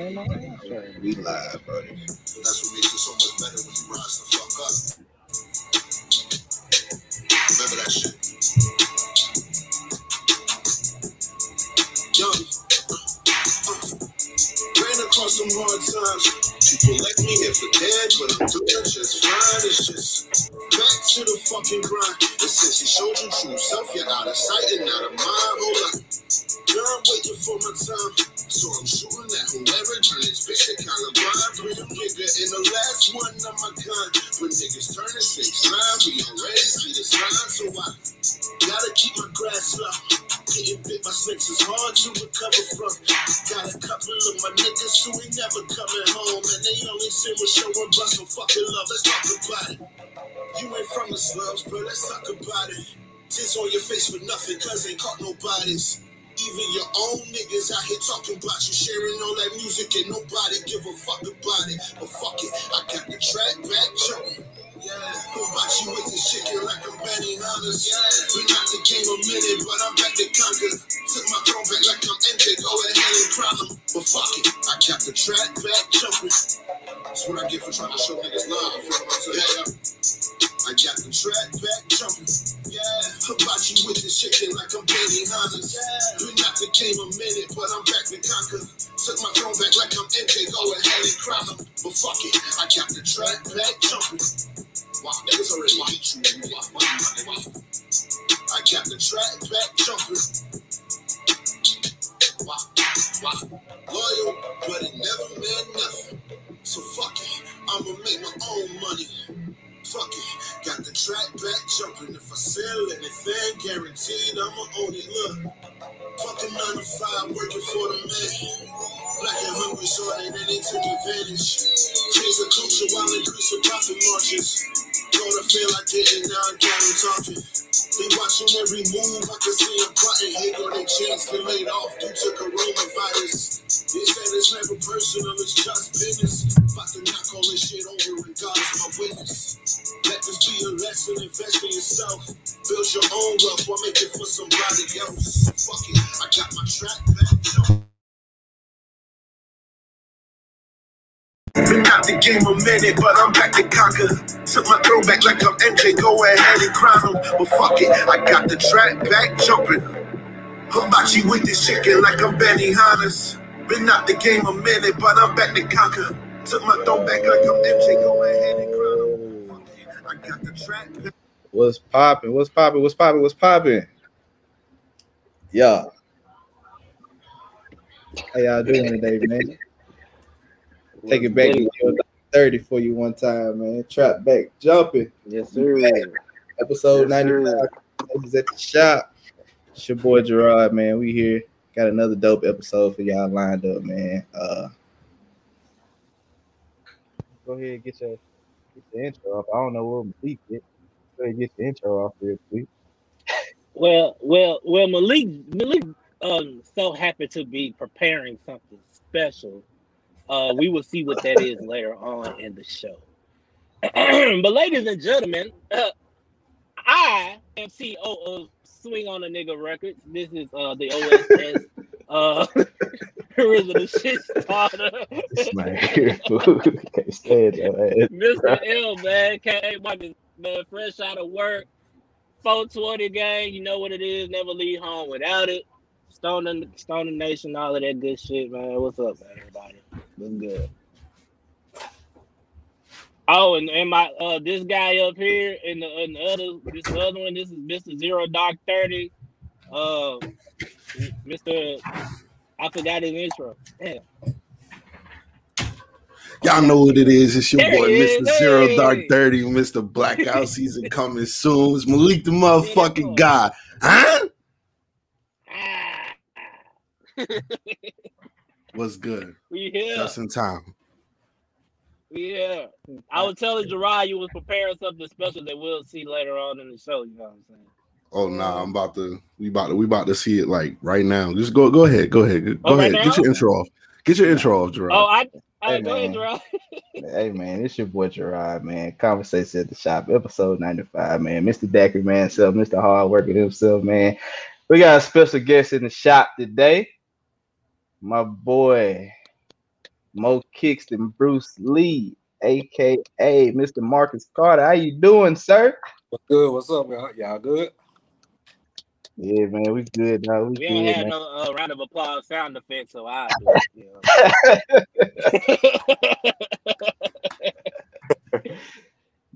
We live, buddy. That's what makes it so much better when you rise the fuck up. Remember that shit. Young. Ran across some hard times. People left me here for dead, but I'm doing just fine. It's just back to the fucking grind. And since you showed your true self, you're out of sight and out of mind. Hold up. Girl, I'm waiting for my time. So I'm shooting at whoever turn this bitch to kind of blind. Pretty nigga in the last one of my kind. When niggas turn to six line, we already see the sign. So I gotta keep my grass low. Getting bit by snakes is hard to recover from. Got a couple of my niggas who ain't never coming home. And they only send with show and bust some fucking love. Let's talk about it. You ain't from the slums, but let's talk about it. Tits on your face for nothing, cause ain't caught nobody's. Even your own niggas out here talking about you, sharing all that music, and nobody give a fuck about it. But fuck it, I got the track back jumping. Yeah, who about you with this chicken like I'm Benny Hunters? Yeah, been out the game a minute, but I'm back to conquer. Took my throne back like I'm MJ, go ahead and them. But fuck it, I got the track back jumping. That's what I get for trying to show niggas love. Yeah. I got the track back jumping. Yeah, you with this chicken like I'm Benny Hunters. Been out the game a minute, but I'm back to conquer. Took my throne back like I'm MJ, go ahead and crown them. But fuck it, I got the track back jumping. Wow, niggas already you. Wow, wow, wow, wow. I got the track back jumping. Wow, wow. Loyal, but it never meant nothing. So fuck it, I'ma make my own money. Fuck it, got the track back jumping. If I sell anything, guaranteed I'ma own it. Look, fucking nine to five, working for the man. Black and hungry, so they really took advantage. Change the culture while increasing profit margins. Thought I feel like and now I'm down talking. They watching every move, I can see them plotting. Hate on their chance, get laid off due to coronavirus. They said it's never personal, it's just business. About to knock all this shit over, and God is my witness. Let this be a lesson, invest in yourself. Build your own wealth for somebody else. Fuck it, I got my track back. Been out the game a minute, but I'm back to conquer. Took my throwback like I'm MJ, go ahead and crown him. But fuck it, I got the track back jumping. Hibachi with this chicken like I'm Benihana's. Been out the game a minute, but I'm back to conquer. Took my throwback like I'm MJ, go ahead and crown him. Fuck I got the track. What's popping? What's popping? What's popping? What's popping? Yeah. How y'all doing today, man? Take it back to 30 for you one time, man. Trap back jumping. Yes, sir. Episode Yes, 95. This is at the shop. It's your boy Gerard, man. We here. Got another dope episode for y'all lined up, man. Uh go ahead and get your get the intro off. I don't know what Malik get. Go ahead and get the intro off real quick. Well, well, well, Malik, Malik, um, so happy to be preparing something special. Uh, we will see what that is later on in the show. but, ladies and gentlemen, uh, I am CEO of Swing on a Nigga Records. This is uh the OSS uh original shit starter. This man here, fool. Can't stand that. Mr. L, man, came Marcus, man, fresh out of work, 420 gang, you know what it is, never leave home without it. Stoner, Stoning Nation, all of that good shit, man. What's up, man, everybody? What's good? Oh, and, and my uh this guy up here and the, and the other this other one, this is Mr. Zero Dark 30. Uh Mr. I forgot his intro. Damn. Y'all know what it is. It's your There boy, Mr. is. Zero Hey. Dark 30, Mr. Blackout season coming soon. It's Malik the motherfucking guy. Huh? Ah. What's good? we here. Just in time. Yeah. I was telling Gerard you was preparing something special that we'll see later on in the show, you know what I'm saying? Oh nah, I'm about to we about to we about to see it like right now. Just go go ahead, go ahead, go Oh, right ahead. Get your intro off. Get your intro off, Gerard. Oh, I, I Hey, go ahead, man. Gerard. Hey man, it's your boy Gerard, man. Conversation at the shop, episode 95, man. Mr. Dacry, man, himself, Mr. Hard Worker himself, man. We got a special guest in the shop today. My boy, Mo kicks than Bruce Lee, aka Mr. Marcus Carter. How you doing, sir? What's good? What's up, y'all? Y'all good? Yeah, man, we good. Dog. We, We good, don't have man. no uh, round of applause sound effect, so I do. You know?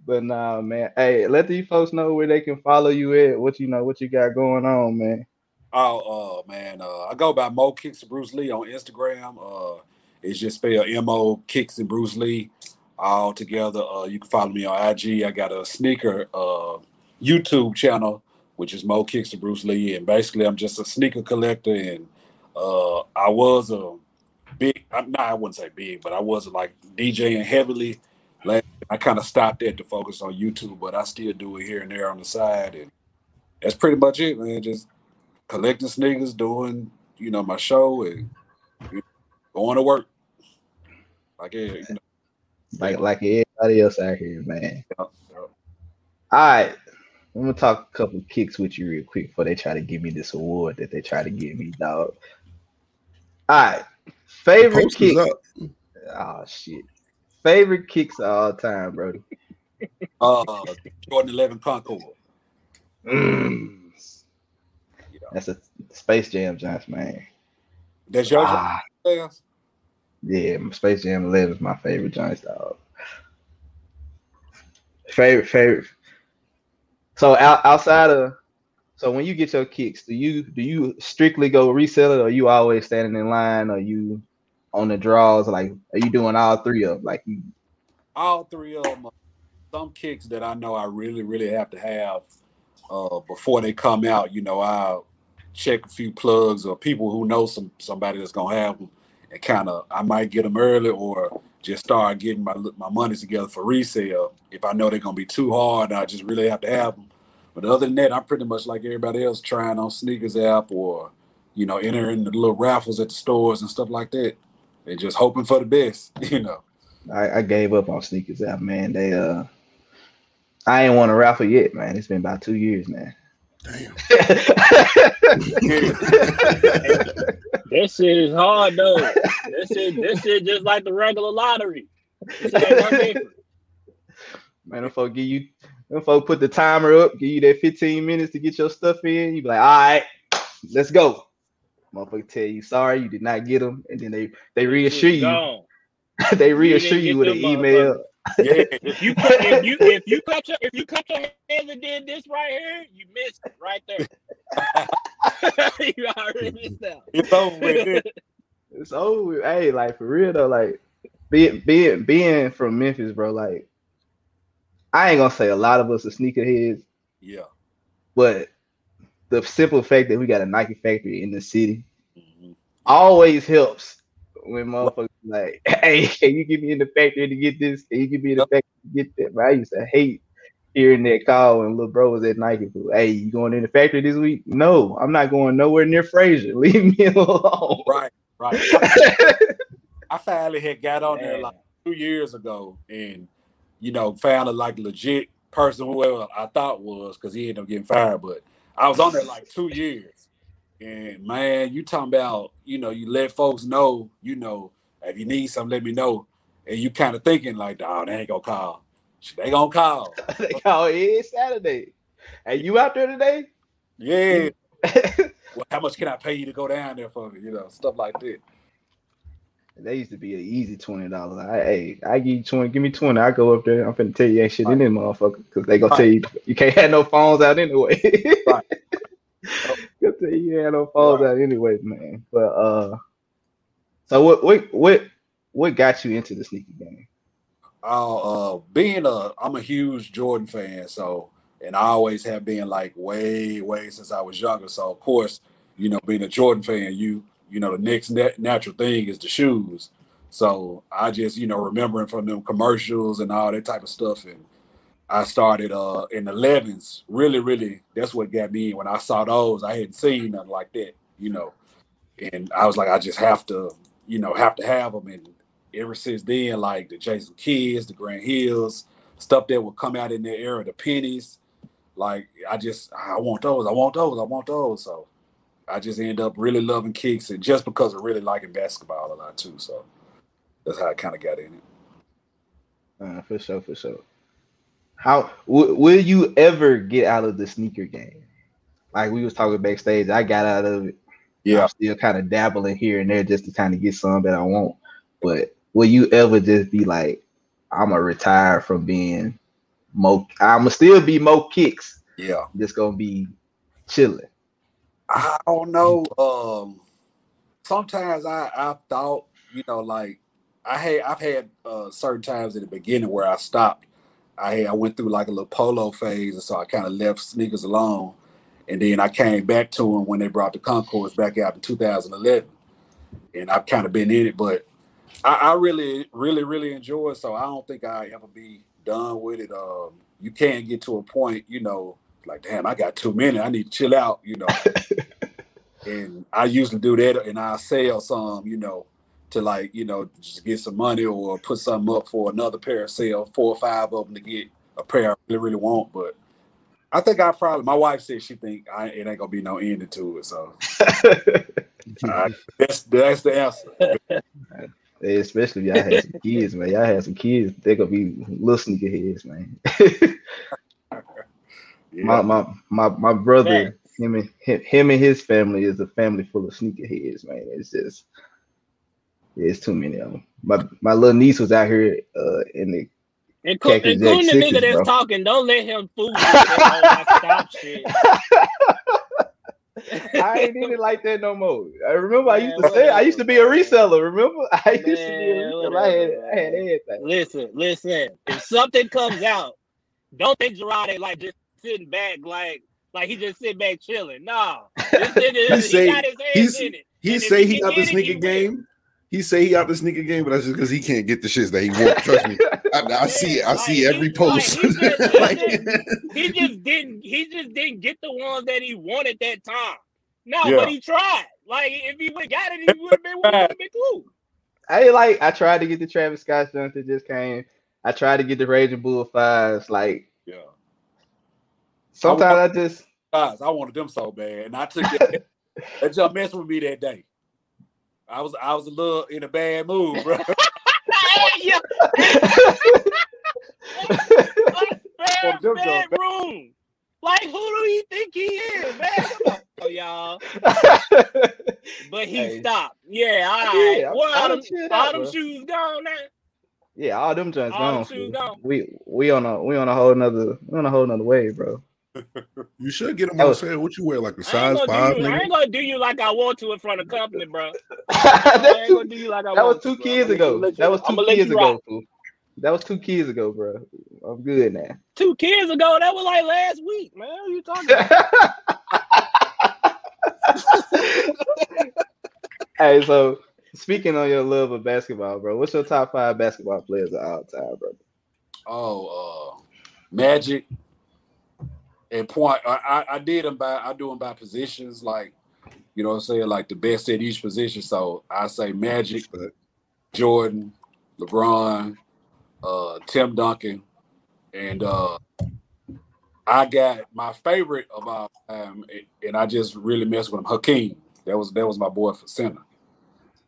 But nah, man. Hey, let these folks know where they can follow you at. What you know, what you got going on, man. Oh, uh, man, uh, I go by Mo Kicks than Bruce Lee on Instagram. Uh, it's just spelled M O Kicks and Bruce Lee all together. Uh, you can follow me on IG. I got a sneaker uh YouTube channel, which is Mo Kicks than Bruce Lee, and basically I'm just a sneaker collector. And uh, I was a big, I'm not, I wouldn't say big, but I was like DJing heavily. Like, I kind of stopped that to focus on YouTube, but I still do it here and there on the side, and that's pretty much it, man. Just collecting sneakers, doing you know my show, and you know, going to work. Like you know, Like like everybody else out here, man. yeah. All right. I'm gonna talk a couple kicks with you real quick before they try to give me this award that they try to give me, dog. All right. Favorite Post kick. Oh shit. Favorite kicks of all time, bro. Uh, Jordan Eleven Concord. Mm. You That's a Space Jam Johnson, man. that's your Ah, jazz? yeah, Space Jam 11 is my favorite Giants dog. Favorite, favorite. So out, outside of, so when you get your kicks, do you do you strictly go resell it, or you always standing in line, or you on the draws? Like, are you doing all three of them? Like, you, all three of them. Some kicks that I know I really, really have to have uh, before they come out. You know, I'll check a few plugs or people who know some somebody that's gonna have them, and kind of I might get them early or just start getting my my money together for resale. If I know they're gonna be too hard, I just really have to have them. But other than that, I'm pretty much like everybody else, trying on sneakers app or you know entering the little raffles at the stores and stuff like that, and just hoping for the best. You know. I, I gave up on sneakers app, man. They uh, I ain't won a raffle yet, man. It's been about two years now. Damn. That shit is hard though. That shit, that shit just like the regular lottery. This shit ain't no different. Man, them folk give you, them folk put the timer up, give you that 15 minutes to get your stuff in. You be like, all right, let's go. Motherfucker tell you sorry, you did not get them, and then they they reassure you, they reassure didn't you with an email. Yeah. If you cut, if you if you cut your if you cut your hands and did this right here, you missed it right there. you already missed out. It's over with. It's over. Hey, like for real though, like being being being from Memphis, bro. Like I ain't gonna say a lot of us are sneakerheads, Yeah. but the simple fact that we got a Nike factory in the city Mhm. always helps when motherfuckers like, hey, can you get me in the factory to get this? Can you get me in the factory to get that? But I used to hate hearing that call when little bro was at Nike. Hey, you going in the factory this week? No, I'm not going nowhere near Frayser. Leave me alone. Right. Right. I finally had got on there like two years ago and you know found a like legit person whoever I thought was because he ended up getting fired. But I was on there like two years. And man, you talking about, you know, you let folks know, you know, if you need something, let me know. And you kind of thinking like, oh, they ain't gonna call. They gonna call. they call it Saturday. Hey, you out there today? Yeah. Well, how much can I pay you to go down there for me? You know, stuff like that. They used to be an easy twenty dollars. I hey, I give you twenty, give me twenty. I go up there. I'm finna tell you ain't shit in this motherfucker because they gonna tell you you can't have no phones out anyway. Right. You ain't have no phones Right. out anyway, man. But uh, so what what what what got you into the sneaker game? uh, uh being a I'm a huge Jordan fan, so and I always have been like way, way since I was younger. So of course, you know, being a Jordan fan, you you know, the next nat- natural thing is the shoes. So I just, you know, remembering from them commercials and all that type of stuff. And I started uh in the 11s. Really, really, that's what got me. When I saw those, I hadn't seen nothing like that, you know. And I was like, I just have to, you know, have to have them. And ever since then, like the Jason Kidds, the Grant Hills, stuff that would come out in that era, the pennies, like I just I want those, I want those, I want those. So I just end up really loving kicks and just because of really liking basketball a lot too. So that's how I kind of got in it. Uh, for sure, for sure. How w- will you ever get out of the sneaker game? Like we was talking backstage, I got out of it. Yeah, I'm still kind of dabbling here and there just to kind of get some that I want. But will you ever just be like, I'm gonna retire from being mo? I'm gonna still be mo kicks. yeah. Just gonna be chilling. I don't know. Um, sometimes I I thought you know like I had I've had uh, certain times in the beginning where I stopped. I had, I went through like a little polo phase, and so I kind of left sneakers alone, and then I came back to them when they brought the Concords back out in 2011, and I've kind of been in it, but I, I really really really enjoy it. So I don't think I ever be done with it. Um, you can't get to a point, you know, like damn, I got too many. I need to chill out, you know. and I usually do that, and I sell some, you know, to like, you know, just get some money or put something up for another pair, sell four or five of them to get a pair I really, really want. But I think I probably, my wife said she think I, it ain't gonna be no ending to it. So uh, that's that's the answer. Hey, especially if y'all had some kids, man. Y'all had some kids, they gonna be little sneaker heads, man. Yeah. my, my my my brother, Facts. him and him, him and his family is a family full of sneaker heads, man. It's just yeah, it's too many of them. My my little niece was out here uh in the Inclu- Khaki including the nigga that's bro. talking. Don't let him fool you. with that whole stop shit. I ain't even like that no more. I remember I used to say I used to be a reseller. Remember, I used to be a reseller. I had, whatever, I had everything. Listen, listen. If something comes out, don't think Gerard ain't like just sitting back, like like he just sitting back chilling. No, this nigga, he, say- got his hands in it. He And say he he can out the get it, he sneaker will. game. He say he out the sneaker game, but that's just because he can't get the shits that he want. Trust me, I, I see it. I Yeah, see like, every he- like, post. he just- Like- He just didn't. He just didn't get the ones that he wanted that time. No, Yeah. but he tried. Like if he would got it, he would have been, would have been cool. I like I tried to get the Travis Scott joint that just came. I tried to get the Raging Bull fives. Like Yeah. sometimes I just Guys, I wanted them so bad, and I took it that. that jump messed with me that day. I was I was a little in a bad mood, bro. yeah, Oh, bad, bad room. Like who do he think he is, man? Come on, y'all. But he Hey. stopped. Yeah, all I right. did. I- Well, all them, chilled all out, them shoes gone now. yeah, all them joints All them gone. shoes gone. We we on a we on a whole nother we on a whole nother wave, bro. You should get him That on sale. What you wear, like a I ain't, size gonna five, do you, I ain't gonna do you like I want to in front of company, bro. I That's ain't too- gonna do you like that was two to, kids I'ma ago. let you- That was two kids ago. fool. That was two kids ago, bro. I'm good now. Two kids ago, that was like last week, man. What you talking about? hey, so speaking on your love of basketball, bro, what's your top five basketball players of all time, bro? Oh, uh, Magic and point. I, I did them by I do them by positions, like you know what I'm saying, like the best at each position. So I say Magic, Jordan, LeBron, uh, Tim Duncan, and uh, I got my favorite of all time, and I just really mess with him. Hakeem. That was that was my boy for center.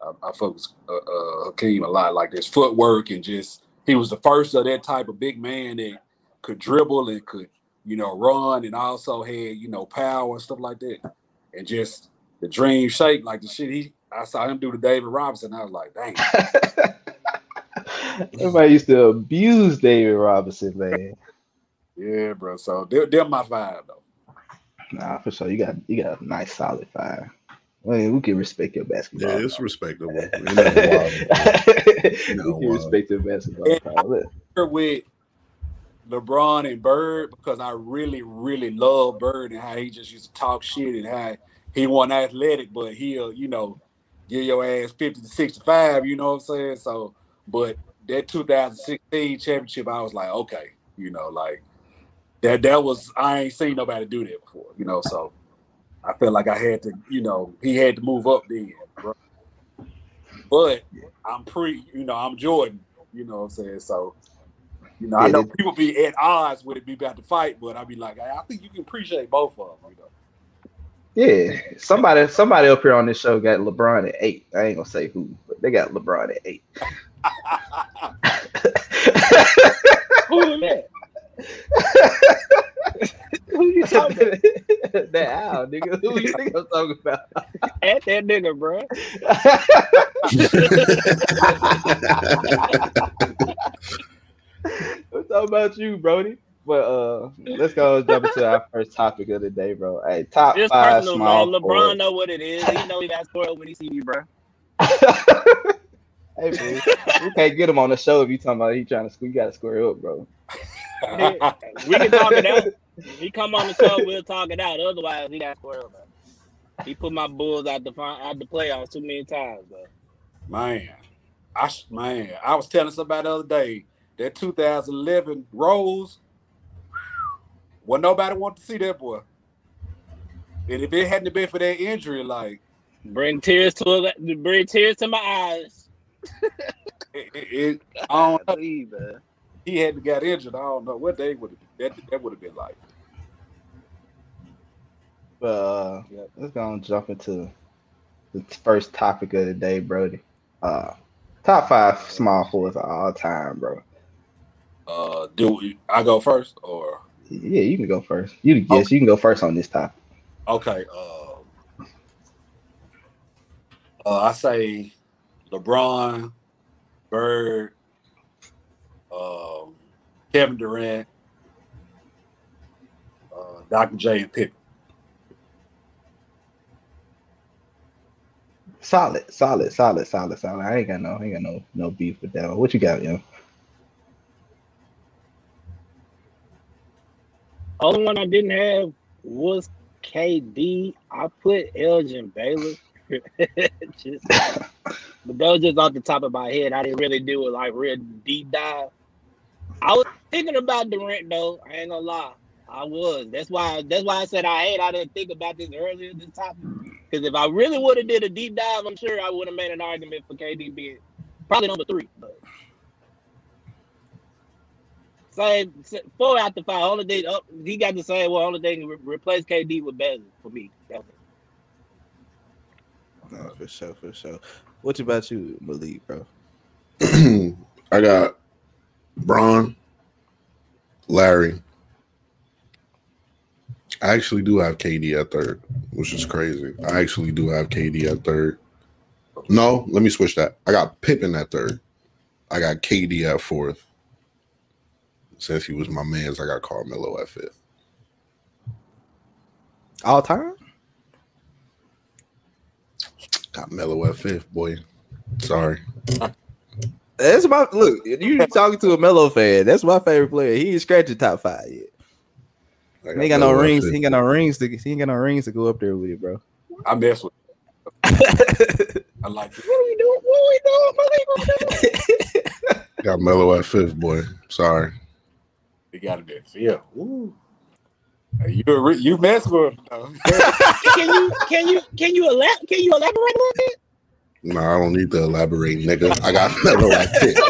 I, I focus uh, uh, Hakeem a lot, like his footwork and just he was the first of that type of big man that could dribble and could you know run and also had you know power and stuff like that, and just the dream shake, like the shit he. I saw him do to David Robinson. I was like, dang. Everybody used to abuse David Robinson, man. Yeah, bro. So they're, they're my five though. Nah, for sure. You got you got a nice solid five. I mean, we can respect your basketball. Yeah, it's power. respectable. we Ain't nothing wild. can No, uh, respect your basketball. power. Here with LeBron and Bird because I really, really love Bird and how he just used to talk shit and how he wasn't athletic, but he'll, you know, give your ass 50 to 65, you know what I'm saying? So, but that 2016 championship, I was like, okay, you know, like that that was I ain't seen nobody do that before, you know. So I felt like I had to, you know, he had to move up then, bro. But I'm pre, you know, I'm Jordan, you know what I'm saying? So, you know, I know people be at odds with it, be about to fight, but I'd be like, I I think you can appreciate both of them, you know. Yeah, somebody somebody up here on this show got LeBron at eight. I ain't gonna say who, but they got LeBron at eight. Who is that? Who you talking about? that owl, nigga. Who you think I'm talking about? At that nigga, bro. I'm talking about you, Brody. But uh, let's go jump into our first topic of the day, bro. Hey, top It's five personal, small man. LeBron forwards. know what it is. He know he got spoiled when he see me, bro. hey, bro, you can't get him on the show if you talking about he trying to square. You got to square up, bro. We can talk it out. He come on the show, we'll talk it out. Otherwise, he got spoiled, bro. He put my Bulls out the fin- out the playoffs too many times, bro. Man, I s- man, I was telling somebody the other day that 2011 Rose. Well, nobody wanted to see that boy. And if it hadn't been for that injury, like Bring tears to bring tears to my eyes. it, it, it I don't know, Golly, he hadn't got injured. I don't know what day would that that would have been like. But uh, let's go and jump into the first topic of the day, Brody. Uh, top five small forwards of all time, bro. Uh, do I go first or Yeah, you can go first. You yes, you can go first on this topic. okay? Uh, uh, I say LeBron, Bird, um, Kevin Durant, uh, Dr. J, and Pippen. Solid, solid, solid, solid, solid. I ain't got no, I ain't got no, no beef with that. one. What you got, yo? Only one I didn't have was KD. I put Elgin Baylor. just, but those just off the top of my head. I didn't really do a like real deep dive. I was thinking about Durant though. I ain't gonna lie. I was. That's why. That's why I said I hate. I didn't think about this earlier. This topic because if I really would have did a deep dive, I'm sure I would have made an argument for KD being probably number three. But same four out the five. Only thing up, he got the same. Well, only thing re- replace KD with Baylor for me. That was it. No, for sure, for sure. What about you, Malik, bro? I got Bron, Larry. I actually do have KD at third, which is crazy. I actually do have KD at third. No, let me switch that. I got Pippen at third. I got KD at fourth. Since he was my man's, I got Carmelo at fifth. All time? Got Melo at fifth, boy. Sorry. That's my look. You talking to a Melo fan? That's my favorite player. He ain't scratching top five yet. I He ain't got no Melo at rings. He ain't got no rings to. He ain't got no rings to go up there with it, bro. I mess with. I like it. What are we doing? What are we doing, Malik? We doing? Got Melo at fifth, boy. Sorry. It got to be. Yeah. Ooh. Hey, You re- you mess with him. though. can you can you can you elab- can you elaborate a little bit? No, I don't need to elaborate, nigga. I got another at fifth.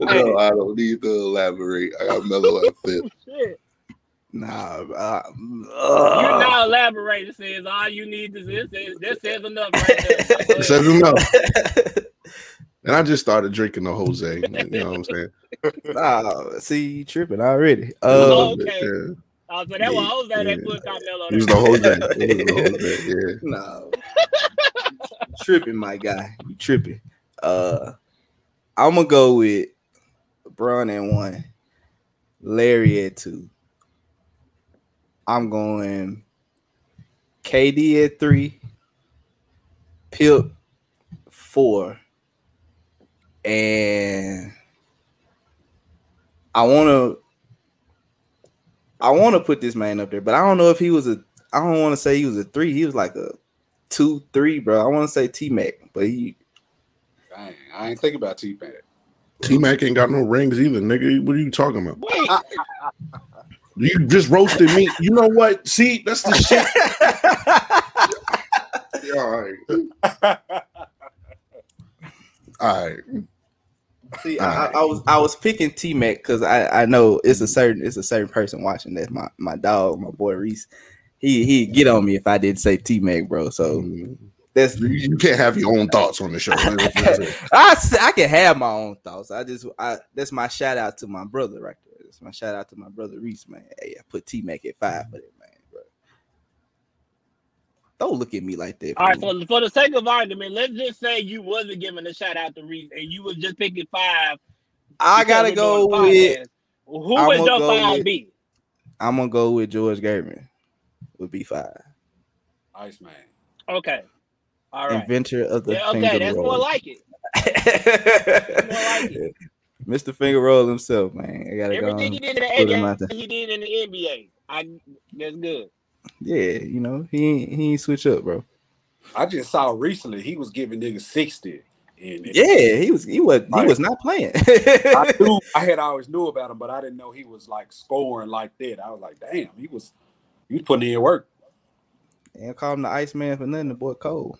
no, I don't need to elaborate. I got another at fifth. Shit. nah, uh, You're uh, not elaborating. Says all you need is this. Says, this says enough right there. Says enough. And I just started drinking the Jose. You know what I'm saying? nah, see, you tripping already. A Uh, little okay. bit, yeah. Oh, so that was Jose that Yeah. put Carmelo. He was there. the Jose. He was the Jose. Yeah. no, tripping, my guy. You tripping? Uh, I'm gonna go with LeBron at one, Larry at two. I'm going KD at three, Pip four, and I want to. I want to put this man up there, but I don't know if he was a. I don't want to say he was a three. He was like a two, three, bro. I want to say T Mac, but he. Dang, I ain't thinking about T-Mac. T Mac ain't got no rings either, nigga. What are you talking about? Wait, You just roasted me. You know what? See, that's the shit. Yeah, all right. All right. See, I, I, I was I was picking T Mac because I, I know it's a certain it's a certain person watching. That's my my dog, my boy Reese. He he get on me if I didn't say T Mac, bro. So Mhm. that's You, can't have your own thoughts on the show. That's what I'm saying. I I can have my own thoughts. I just I that's my shout out to my brother right there. That's my shout out to my brother Reese, man. Hey, I put T Mac at five for that man, bro. Don't look at me like that. All right, fool. for, for the sake of argument, let's just say you wasn't giving a shout out to Reese and you was just picking five. I gotta go doing a with podcast. Who I'ma would your five with- be? I'm gonna go with George Gervin. Would be five. Iceman. Okay. All right. Inventor of the Yeah, finger okay, that's roll. more like it. more like it. Mr. Finger Roll himself, man. I gotta Everything go. he did in the. NBA, he did in the NBA. I that's good. Yeah, you know, he ain't he ain't switch up, bro. I just saw recently he was giving niggas 60. And Yeah, he was he was he Right. was not playing. I knew I had always knew about him, but I didn't know he was like scoring like that. I was like, damn, he was he was putting in work. and call him the Iceman for nothing. The boy cold.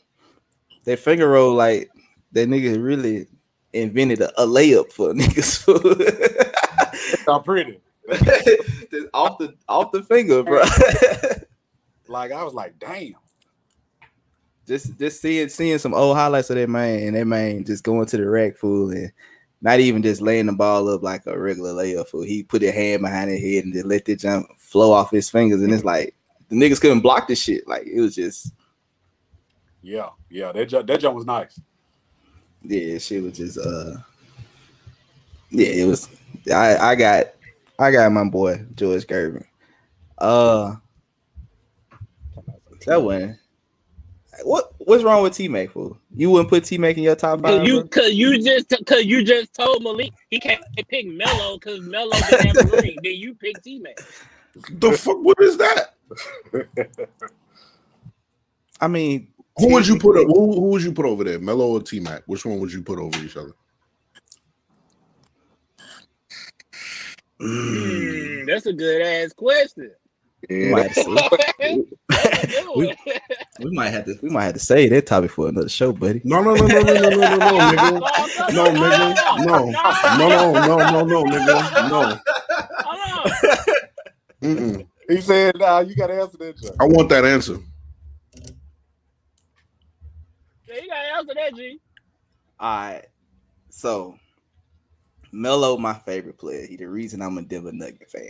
That finger roll, like that nigga really invented a, a layup for niggas. I'm pretty. Off the off the finger, bro. Like I was like, damn. just just seeing seeing some old highlights of that man, and that man just going to the rack fool and not even just laying the ball up like a regular layup fool. He put his hand behind his head and just let the jump flow off his fingers, and it's like the niggas couldn't block this shit. Like it was just Yeah, yeah. That jump, that jump was nice. yeah, shit was just uh yeah, it was. I I got I got my boy George Gervin. Uh, that one. What what's wrong with T Mac fool? You wouldn't put T Mac in your top five? Cause you, cause you just, cause you just told Malik he can't pick Melo because Melo didn't have a. Then you pick T Mac. The fuck? What is that? I mean, Who would you put? Who, who would you put over there? Melo or T Mac? Which one would you put over each other? mm, That's a good ass question. we, might have to, That's a good We- we might have to we might have to say that topic for another show, buddy. No, no, no, no, no, no, no, no, no, nigga. No, nigga. No, no, no, no, no, no, nigga. No. Hold on. Mm-mm. He said, "Nah, you got to answer that." Jump. I want that answer. Yeah, you gotta answer that, G. All right, so Melo, my favorite player. He the reason I'm a Denver Nugget fan.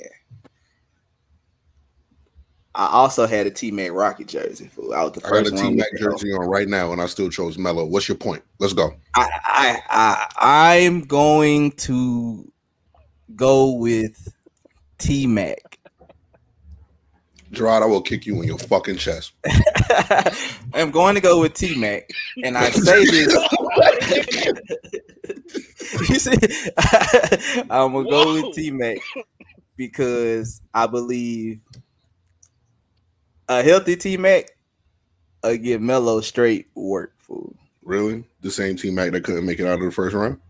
I also had a T Mac Rocky jersey. Fool. I was the I got first a one. T Mac jersey on right now, and I still chose Melo. What's your point? Let's go. I, I, I, I'm going to go with T Mac. Gerard, I will kick you in your fucking chest. I'm going to go with T Mac, and I say this. you see, I'm gonna go with T Mac because I believe a healthy T Mac will give Melo straight work. Fool. Really? The same T Mac that couldn't make it out of the first round?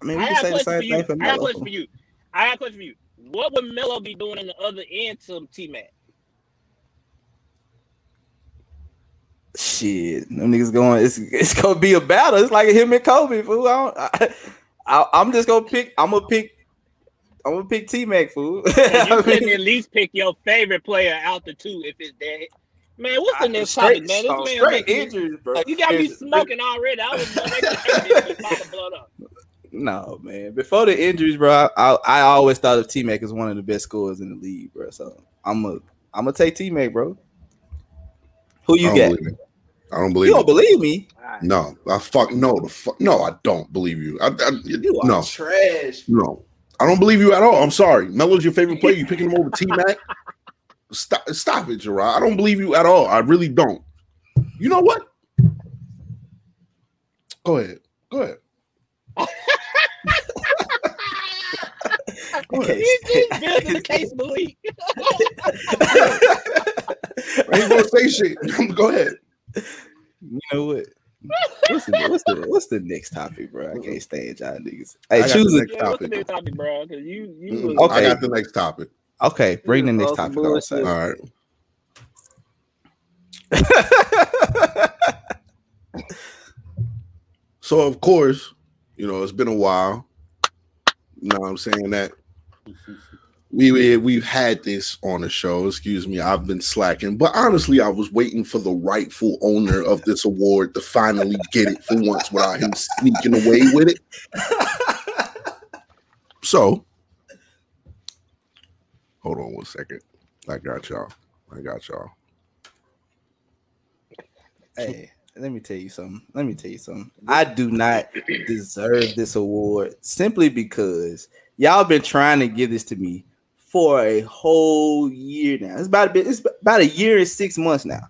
I mean, I we can say the question same for you. thing for I got a question for you. I got a question for you. What would Melo be doing in the other end to T Mac? Shit, them niggas going. It's it's gonna be a battle. It's like him and Kobe. Fool. I don't, I, I, I'm just gonna pick. I'm gonna pick. I'm gonna pick T Mac. Fool. And I you couldn't mean, at least pick your favorite player out the two if it's that. Man, what's the I- next straight, topic, man? This so man straight making- injuries, bro. You got me Injuries. smoking already. I was about to blood up. No, man. Before the injuries, bro, I, I, I always thought of T Mac as one of the best scorers in the league, bro. So I'm a I'm gonna take T Mac, bro. Who you I don't got? I don't believe You don't it. believe me? No, I fuck no. The fuck no, I don't believe you. I, I, You are no, trash. no, I don't believe you at all. I'm sorry. Melo's your favorite player. You picking him over T Mac? Stop, stop it, Gerard. I don't believe you at all. I really don't. You know what? Go ahead. Go ahead. Go ahead. He's just building the case, Malik. I ain't gonna say shit. Go ahead. You know what? What's the, what's the what's the next topic, bro? I can't stand y'all niggas. I Hey, got choose the a next Yeah, what's the topic. next topic, bro? Because you, you was I got the next topic. okay. Bring the This next topic some All right. So of course, you know, it's been a while. You know what I'm saying that we, we we've had this on the show. Excuse me, I've been slacking, but honestly, I was waiting for the rightful owner of this award to finally get it for once without him sneaking away with it. So, hold on one second. I got y'all. I got y'all. Hey, let me tell you something. Let me tell you something. I do not deserve this award simply because y'all been trying to give this to me for a whole year now. It's about a bit. It's about a year and six months now.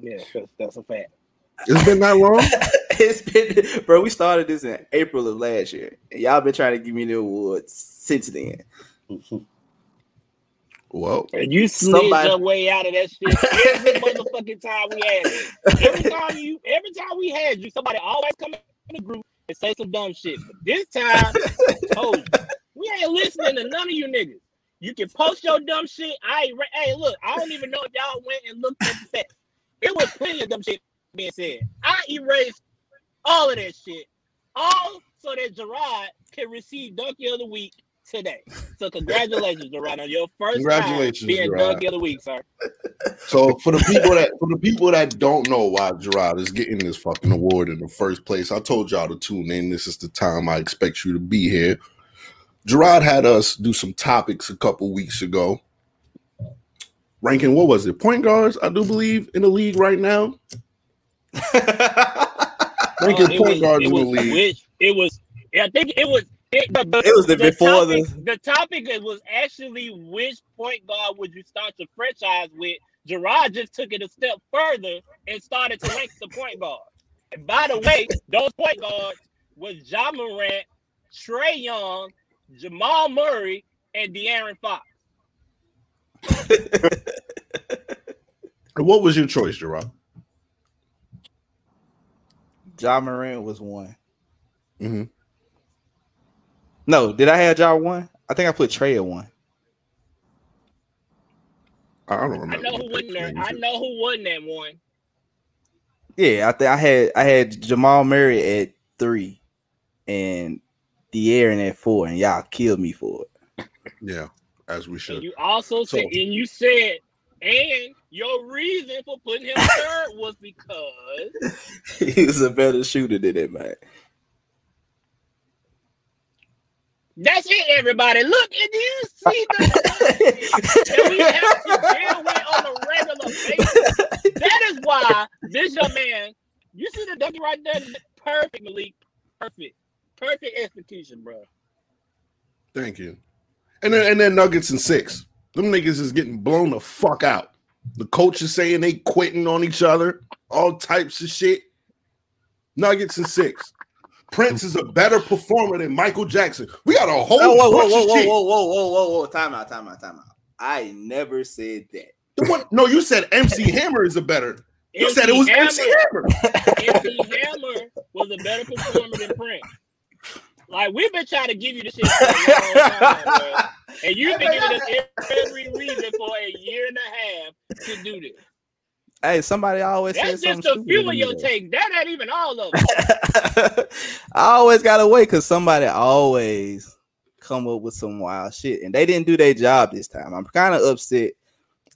Yeah, that's, that's a fact. It's been that long. it's been, bro. We started this in April of last year, and y'all been trying to give me the award since then. Whoa! And you slid Somebody- your way out of that shit every motherfucking time we had it. Every time you, every time we had you, somebody always come in the group and say some dumb shit. But this time, told you, we ain't listening to none of you niggas. You can post your dumb shit. I ain't re- hey, look, I don't even know if y'all went and looked at the facts. It was plenty of dumb shit being said. I erased all of that shit, all so that Gerard can receive Donkey of the Week today. So congratulations, Gerard, on your first Congratulations, being Gerard. Donkey of the Week, sir. so for the people that for the people that don't know why Gerard is getting this fucking award in the first place, I told y'all to tune in. This is the time I expect you to be here. Gerard had us do some topics a couple weeks ago. Ranking, what was it? Point guards, I do believe, in the league right now. Ranking oh, it point was- guards it in the was league. which- it was. I think it was. It, the, the, It was the before topic, the- the topic was actually which point guard would you start your franchise with? Gerard just took it a step further and started to rank the point guard. And by the way, those point guards was Ja Morant, Trae Young, Jamal Murray, and De'Aaron Fox. What was your choice, Gerard? Ja Morant was one. Mhm. No, did I have John one? I think I put Trey at one. I don't I remember. know who won there. I know who won that one. Yeah, I think I had I had Jamal Murray at three, and De'Aaron at four, and y'all killed me for it. Yeah, as we And should. you also So- said, and you said, and your reason for putting him third was because he was a better shooter than that man. that's it, everybody. Look, and do you see the that we have to deal with on a regular basis? That is why this young man, you see the W right there, perfect, Malik, perfect, perfect execution, bro. Thank you. And then and then Nuggets and six. Them niggas is getting blown the fuck out. The coach is saying they quitting on each other, all types of shit. Nuggets and six. Prince is a better performer than Michael Jackson. We got a whole Oh, whoa, whoa, bunch whoa, of whoa, shit. whoa, whoa, whoa, whoa, whoa! Time out, time out, time out. I never said that. What? No, you said MC Hammer is a better. You said it was MC Hammer. MC Hammer was a better performer than Prince. Like we've been trying to give you this shit for a long time, and you've been giving us every reason for a year and a half to do this. Hey, somebody always That's says just a few of your takes. That ain't even all of them. I always gotta wait because somebody always come up with some wild shit, and they didn't do their job this time. I'm kind of upset.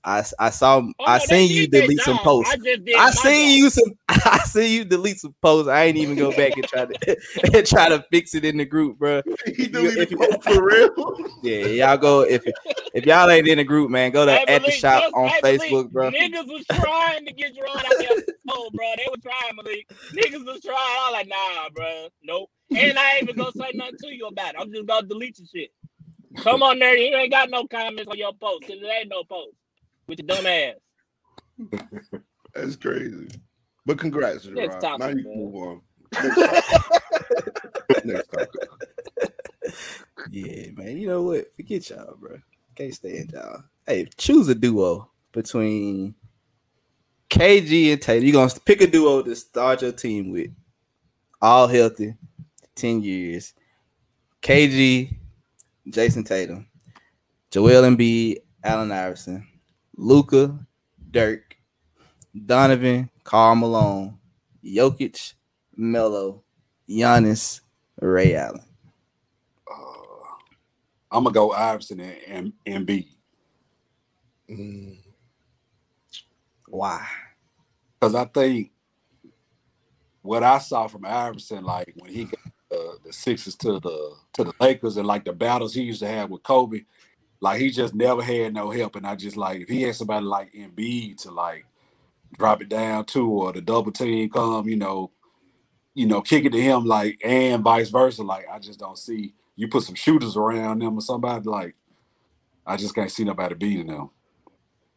I I saw Oh, I seen you delete some job. posts. I I seen job. you some. I seen you delete some posts. I ain't even go back and try to and try to fix it in the group, bro. He deleted you- post for real. Yeah, y'all go if if y'all ain't in the group, man. Go to Hey, at the shop just- on hey, Malik, Facebook, bro. Niggas was trying to get Gerard out there. Oh, bro, they were trying, Malik. Niggas was trying. I was like, nah, bro, nope. And I ain't even gonna say nothing to you about it. I'm just gonna delete your shit. Come on there, you ain't got no comments on your post, cause there ain't no post with your dumb ass. That's crazy. But congrats, Next Gerard. topic, now you man. can move on. Next topic. Next topic. Yeah, man. You know what? Forget y'all, bro. Can't stand y'all. Hey, choose a duo between KG and Tatum. You gonna pick a duo to start your team with. All healthy, ten years. KG, Jayson Tatum, Joel Embiid, Allen Iverson, Luka, Dirk, Donovan, Karl Malone, Jokic, Melo, Giannis, Ray Allen. I'm gonna go Iverson and B Mm, Why? because I think what I saw from Iverson, like when he got uh, the Sixers to the to the Lakers and like the battles he used to have with Kobe, like he just never had no help. And I just like if he had somebody like Embiid to like drop it down to or the double team come, you know, you know, kick it to him like and vice versa. Like I just don't see you put some shooters around them or somebody like I just can't see nobody beating them.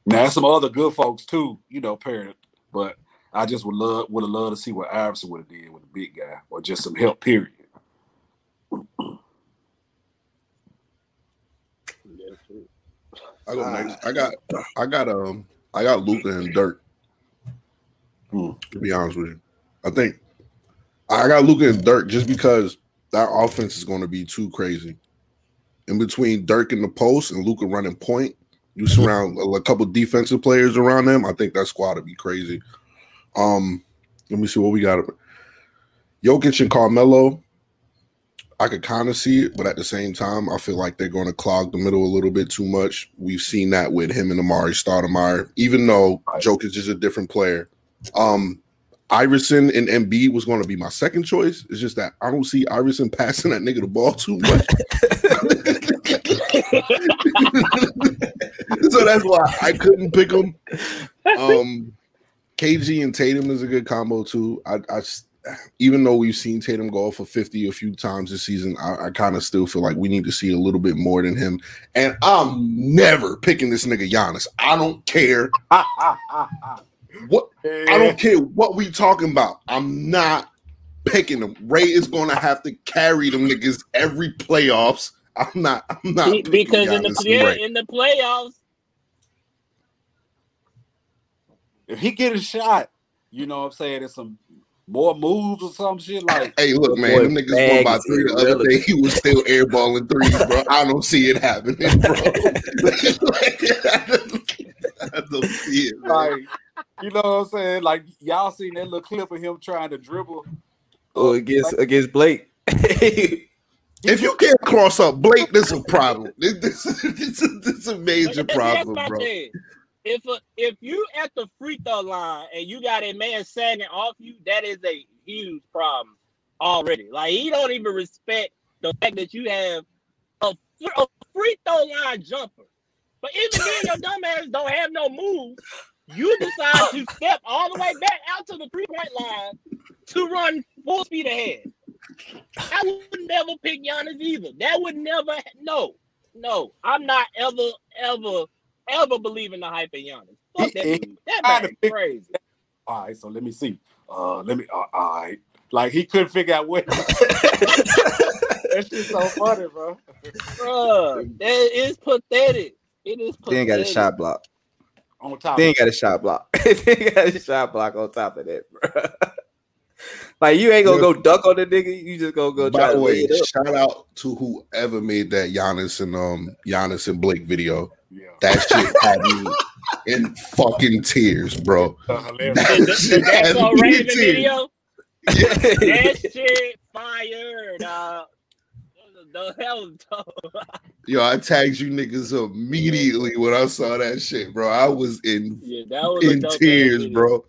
Now some other good folks too, you know, parent, but I just would love would have loved to see what Iverson would have did with a big guy or just some help. Period. That's true. I go next. I got I got um I got Luka and Dirk. Hmm. To be honest with you, I think I got Luka and Dirk just because that offense is going to be too crazy. In between Dirk in the post and Luka running point, you surround a, a couple defensive players around them. I think that squad would be crazy. Um, let me see what we got. Jokic and Carmelo. I could kind of see it, but at the same time, I feel like they're going to clog the middle a little bit too much. We've seen that with him and Amar'e Stoudemire, even though. Jokic is a different player. Um, Iverson and Embiid was going to be my second choice. It's just that I don't see Iverson passing that nigga the ball too much. so that's why I couldn't pick him. Um, KG and Tatum is a good combo too. I, I even though we've seen Tatum go off for 50 a few times this season, I, I kind of still feel like we need to see a little bit more than him. And I'm never picking this nigga Giannis. I don't care what I don't care what we talking about. I'm not picking him. Ray is gonna have to carry them niggas every playoffs. I'm not. I'm not Be- picking because in the Giannis yeah, in the playoffs, if he get a shot, you know what I'm saying, there's some more moves or some shit like Hey, look, Boy, man, them niggas Bag won by three the other day. He was still airballing threes, bro. I don't see it happening, bro. like, I don't see it, man. like you know what I'm saying? Like y'all seen that little clip of him trying to dribble. Oh, against against Blake. If you can't cross up Blake, this is a problem. This, this, this, is, this is a major problem, my bro. If a, if you at the free throw line and you got a man sagging off you, that is a huge problem already. Like he don't even respect the fact that you have a, a free throw line jumper. But even then, your dumb ass don't have no move. You decide to step all the way back out to the three point line to run full speed ahead. I would never pick Giannis either. That would never. No, no. I'm not ever, ever, ever believing the hype of Giannis. Fuck that He- dude. That man pick- crazy. All right, so let me see. Uh let me uh, all right. Like he couldn't figure out what that shit's so funny, bro. Bruh, that is pathetic. It is pathetic. then got a shot block. On top Then got a shot block. then got a shot block on top of that, bro. Like you ain't gonna go duck on the nigga. You just gonna go By to the lay way, it up. shout out to whoever made that Giannis and um Giannis and Blake video. yeah. That shit had me in fucking tears, bro. Uh, hilarious. That The, the, shit the had Daxo me in tears. video, that shit fire, dog. The hell was. Yo, I tagged you niggas immediately when I saw that shit, bro. I was in Yeah, that was in dope ass tears, video. bro.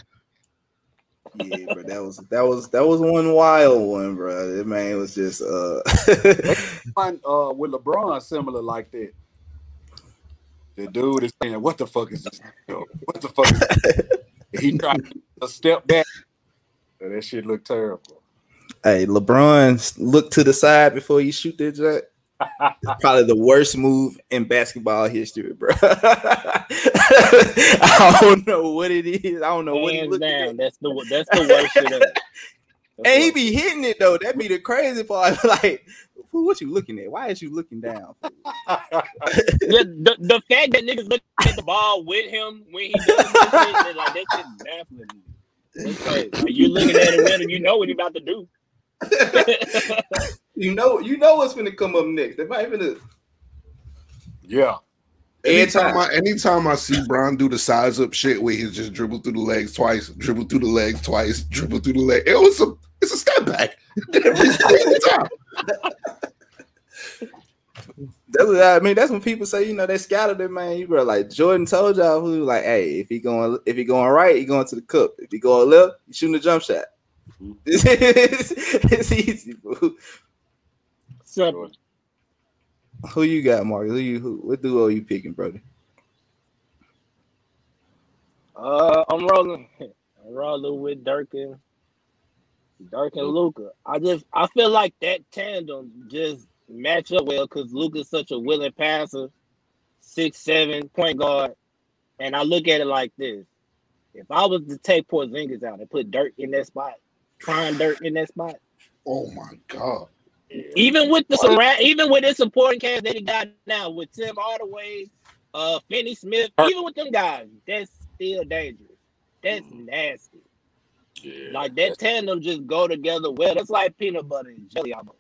Yeah, but that was that was that was one wild one, bro. That man was just uh One, uh with LeBron similar like that. The dude is saying, What the fuck is this? What the fuck is this? He tried to step back. And that shit looked terrible. Hey, LeBron look to the side before you shoot that jet. It's probably the worst move in basketball history, bro. I don't know what it is. I don't know what he Hands looking down, at. that's the that's the worst shit ever. That's And he be hitting it though. That be the crazy part. like, what you looking at? Why is you looking down? yeah, the, the fact that niggas look at the ball with him when he does this shit, they're like that shit baffling me. Like, you looking at it with him, you know what he about to do. you know, you know what's gonna come up next. They might even yeah. Anytime Anytime. I anytime I see Bron do the size up shit where he's just dribble through the legs twice, dribble through the legs twice, dribble through the leg. It was a it's a step back every single time. That's That's what I mean. That's when people say, you know, they scattered it, man. You bro, like Jordan told y'all who, like, hey, if he going, if he going right, he going to the cup. If he going left, he shooting a jump shot. It's, it's easy. Boo. So, Who you got, Mark? Who you? Who, what duo you picking, brother? uh, I'm rolling. I'm rolling with Dirk and Dirk and Luka. I just I feel like that tandem just match up well because Luka's such a willing passer, six seven point guard, and I look at it like this: if I was to take Porzingis out and put Dirk in that spot, prime dirt in that spot, Oh my god. even with the surround, even with this supporting cast that he got now with Tim Hardaway, uh, Finney Smith, even with them guys, that's still dangerous. That's nasty. Yeah. Like that tandem just go together well. That's like peanut butter and jelly almost.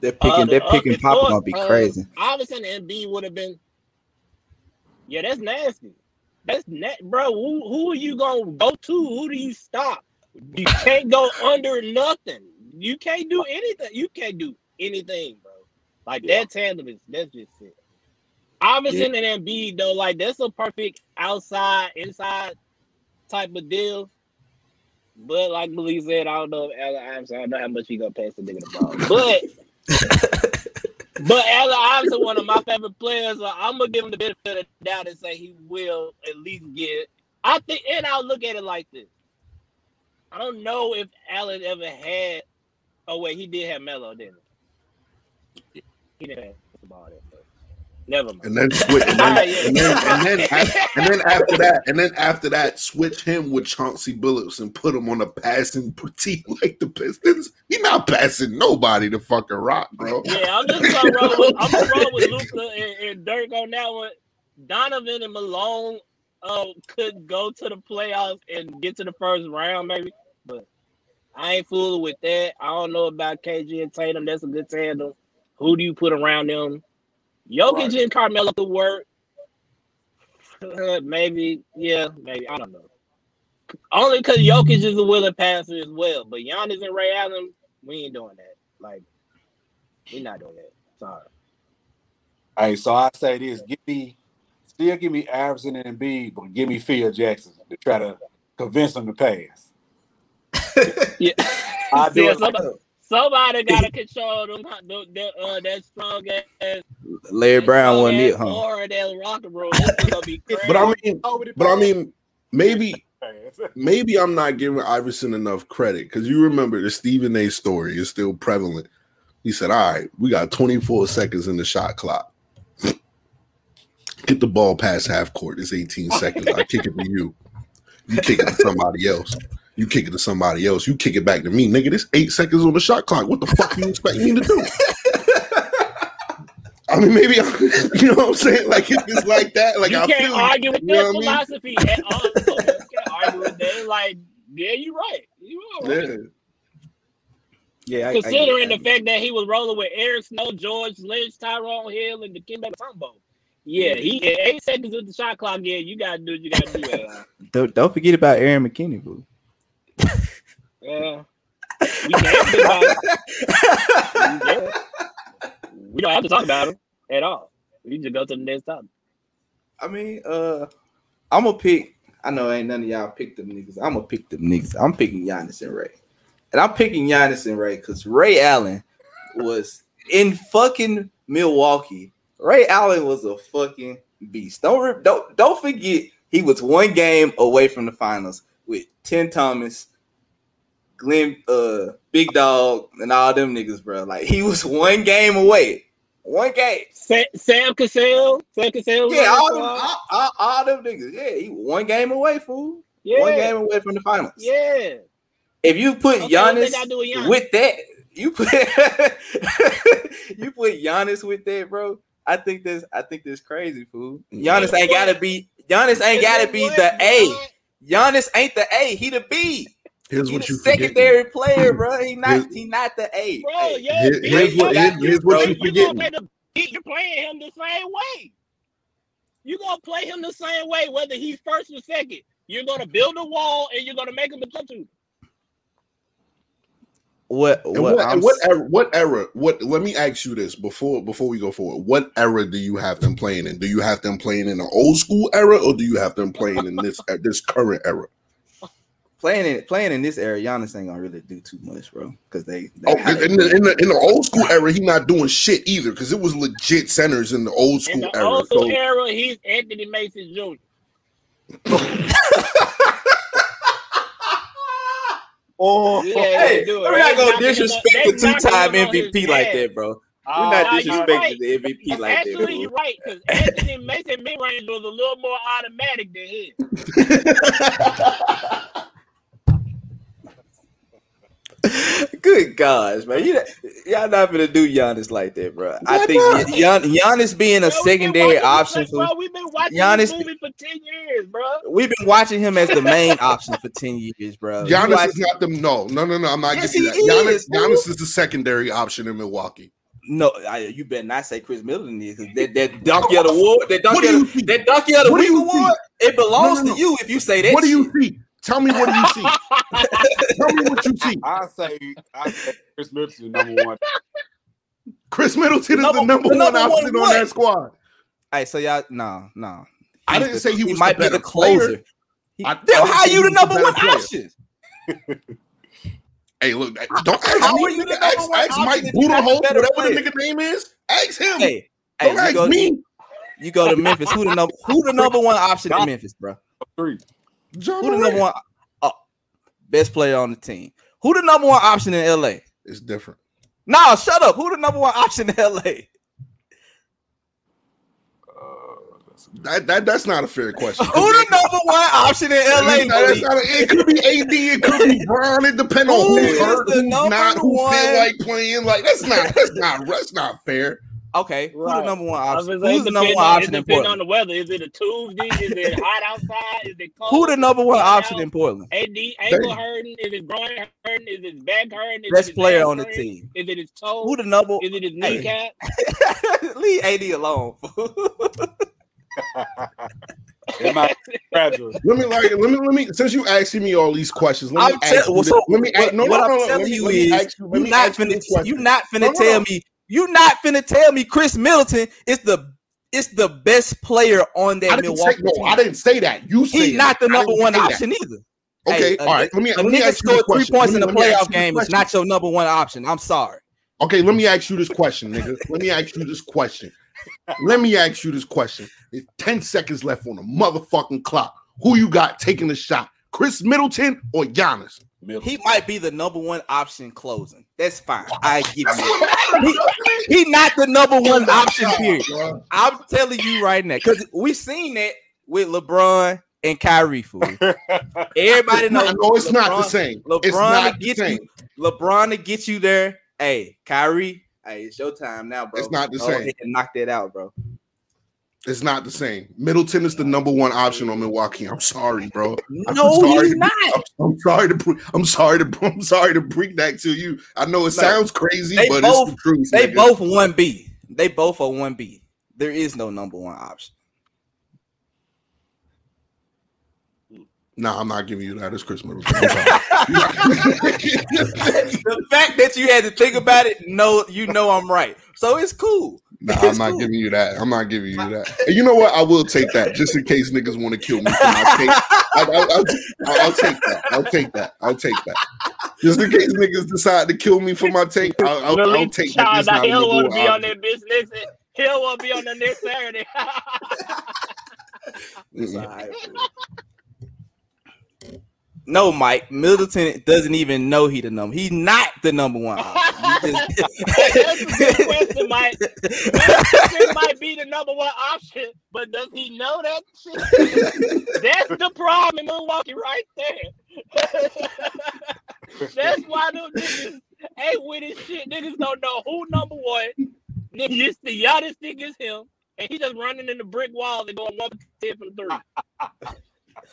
They're picking. Uh, they're uh, picking. before, Pop gonna be uh, crazy. Iverson and B would have been. Yeah, that's nasty. That's net, bro. Who who are you gonna go to? Who do you stop? You can't go under nothing. You can't do anything. You can't do anything, bro. Like Yeah. that tandem is that's just it. Iverson and Embiid though, like that's a perfect outside inside type of deal. But like Malik said, I don't know if Allen Iverson, I don't know how much he gonna pass the nigga the ball. But but Allen Iverson, one of my favorite players, so I'm gonna give him the benefit of the doubt and say he will at least get. I think, and I'll look at it like this. I don't know if Allen ever had. Oh wait, he did have Melo, didn't he? He didn't have the ball that. Never mind. And then switch, and then, and then, and then, and then after that, and then after that, switch him with Chauncey Billups and put him on a passing team like the Pistons. He not passing nobody to fucking rock, bro. Yeah, I'm just gonna roll with I'm gonna roll with Luka and, and Dirk on that one. Donovan and Malone uh, could go to the playoffs and get to the first round, maybe. I ain't fooling with that. I don't know about KG and Tatum. That's a good tandem. Who do you put around them? Jokic Right. and Carmelo could work. Uh, maybe, yeah, maybe. I don't know. Only because Jokic is a willing passer as well. But Giannis and Ray Allen, we ain't doing that. Like, we not doing that. Sorry. Hey, so I say this: give me, still give me Iverson and Embiid, but give me Phil Jackson to try to convince them to pass. Yeah. I do Yeah, it. somebody, somebody gotta control them the, the, uh, that strong ass Larry Brown strong wasn't it, huh? aura, that rocker room. This is gonna be crazy. But I mean, but I mean, maybe maybe I'm not giving Iverson enough credit because you remember the Stephen A. story is still prevalent. He said, "All right, we got 24 seconds in the shot clock. Get the ball past half court. It's 18 seconds. I kick it to you. You kick it to somebody else. You kick it to somebody else. You kick it back to me, nigga. This eight seconds on the shot clock. What the fuck you expect me to do? I mean, maybe you know what I'm saying. Like if it's like that, like you I can't feel argue with you know that what I mean? philosophy at all. You can't argue with that. Like, yeah, you're right. You are right. Yeah. Yeah, I, Considering I, the fact that he was rolling with Eric Snow, George Lynch, Tyrone Hill, and Dikembe Mutombo. Yeah, he eight seconds with the shot clock. Yeah, you gotta do what you gotta do. Don't, don't forget about Aaron McKie, boo. Yeah. It. We don't have to talk about him at all. We just go to the next topic. I mean, uh, I'm gonna pick. I know ain't none of y'all pick them niggas. I'm gonna pick them niggas. I'm picking Giannis and Ray, and I'm picking Giannis and Ray because Ray Allen was in fucking Milwaukee. Ray Allen was a fucking beast. Don't don't don't forget he was one game away from the finals with Tim Thomas, Glenn, uh, Big Dog, and all them niggas, bro. Like he was one game away. One game. Sam, Sam Cassell, Sam Cassell. Yeah, all them, all, all, all them niggas. Yeah, he one game away, fool. yeah, One game away from the finals. yeah. If you put Okay, Giannis Giannis? with that, you put you put Giannis with that, bro. I think this. I think this crazy, fool. Giannis ain't gotta be. Giannis ain't gotta be the A. Giannis ain't the A. He the B. Here's He what the you forget. secondary player, bro. He not. Here's- He not the A. Bro, yeah, Here- B, here's what- you here's- here's what you gonna forgetting. play the B, You're playing him the same way. You're gonna play him the same way, whether he's first or second. You're gonna build a wall and you're gonna make him a jump shooter. what what, what, what era? What era? What? Let me ask you this before before we go forward. What era do you have them playing in? Do you have them playing in the old school era, or do you have them playing in this this current era? Playing in playing in this era, Giannis ain't gonna really do too much, bro. Because they, they Oh, how in the, in the in the old school era, he not doing shit either because it was legit centers in the old school In school the era. old So era, he's Anthony Mason Jr. Oh, Yeah, Hey, do it. we're not gonna disrespect the two-time him on his MVP like ass. that, bro. We're Ah, not Nah, disrespecting right. the MVP like that, Actually, you're right because Anthony Mason mid range was a little more automatic than his. Good gosh, man. You, y'all not gonna do Giannis like that, bro. I think not? Gian, Giannis being a Bro, secondary option for bro. We've been watching Giannis- movie for ten years, bro. we've been watching him as the main option for 10 years, bro. You Giannis watch- is not the no no no no. I'm not Yes, giving you that. Giannis, is. Giannis is the secondary option in Milwaukee. no, I, you better not say Khris Middleton is 'cause that that donkey of the award, that What donkey, of, see? that donkey of the What week award, it belongs No, no, no. to you if you say that. What do you shit. see? Tell me what do you see? Tell me what you see. I say, I say Khris Middleton number one. Khris Middleton is Number- the number the one number one option on that squad. Hey, so y'all, no, no. I didn't the- say he was the might be the closer. player. He- I- I then didn't how say you the was the number one player. option? Hey, look, don't ask How me. are you the nigga. number Ask, one ask Mike if you're not the Budenholzer, whatever the player? nigga name is. Ask him. Hey, hey, don't you ask go, me. you go to Memphis. Who the number? Who the number one option in Memphis, bro? Three. John Who the number one? Oh, best player on the team. Who the number one option in LA? It's different. Nah, shut up. Who the number one option in LA? Uh, that's That, that that's not a fair question. Who the number one option in LA? Not a- it could be AD, it could be Bron. It depends on Who who's hurt, the who's not, who one? feel like playing. Like that's not that's not that's not fair. Okay, who the number one uh, option? gonna Who's the number one option it in depend on the weather. Is it a Tuesday? Is it hot outside? Is it cold? Who the number one option out? in Portland? AD ankle hurting? Is it groin hurting? Is it back hurting? Is Best his player on the hamstring? team. Is it his toe? Who the number? Is it his Hey. kneecap? Leave AD alone. It might be fragile. Let me like let me let me since you asking me all these questions. Let me I'm ask tell- you. so let me what, ask, no, what no, I'm no, no, telling let me- you let me is you, let you me not ask you finna this question. you not finna No, no, tell no. me you not finna tell me Khris Middleton is the is the best player on that I didn't say Milwaukee no. I didn't say that. You said He's not the number one say that. option either. Okay, Hey, all right. nigga- Let me A let me nigga ask you scored three points Let in me- the let me ask playoff game. It's not your number one option. I'm sorry. Okay, let me ask you this question, nigga. Let me ask you this question. Let me ask you this question. There's 10 seconds left on the motherfucking clock. Who you got taking the shot? Khris Middleton or Giannis? Middleton. He might be the number one option closing. That's fine. I give you. He, he not the number one option. Period. I'm telling you right now, because we seen that with LeBron and Kyrie. Fool. Everybody knows. No, no, it's not the LeBron- same. LeBron it's not to the get same. you. LeBron to get you there. Hey, Kyrie. Hey, it's your time now, bro. It's not the Go same. ahead and knock that out, bro. It's not the same. Middleton is the number one option on Milwaukee. I'm sorry, bro. I'm No, sorry he's to- not. I'm, I'm sorry to I'm sorry to I'm sorry to bring that to you. I know it sounds crazy, They but both- it's the truth. They nigga. both one B. They both are one B. There is no number one option. Nah, I'm not giving you that. It's Khris Middleton. I'm sorry. the fact that you had to think about it, no, you know I'm right. So it's cool. Nah, I'm not cool. giving you that. I'm not giving you that. And you know what? I will take that just in case niggas want to kill me. for my take. I, I, I'll, I'll, I'll take that. I'll take that. I'll take that. Just in case niggas decide to kill me for my take, I'll, I'll, I'll take that. Child, This now not a he'll number want to be on option. that bitch. Listen, he'll want to be on the next Saturday. It's all right, fool. No, Mike Middleton doesn't even know he the number. He's not the number one. option. He That's a good just- question, Mike. Middleton might be the number one option, but does he know that shit? That's the problem in Milwaukee right there. That's why them niggas ain't with his shit. Niggas don't know who number one. Niggas, the Giannis think is him, and he just running in the brick wall and going one for ten from three.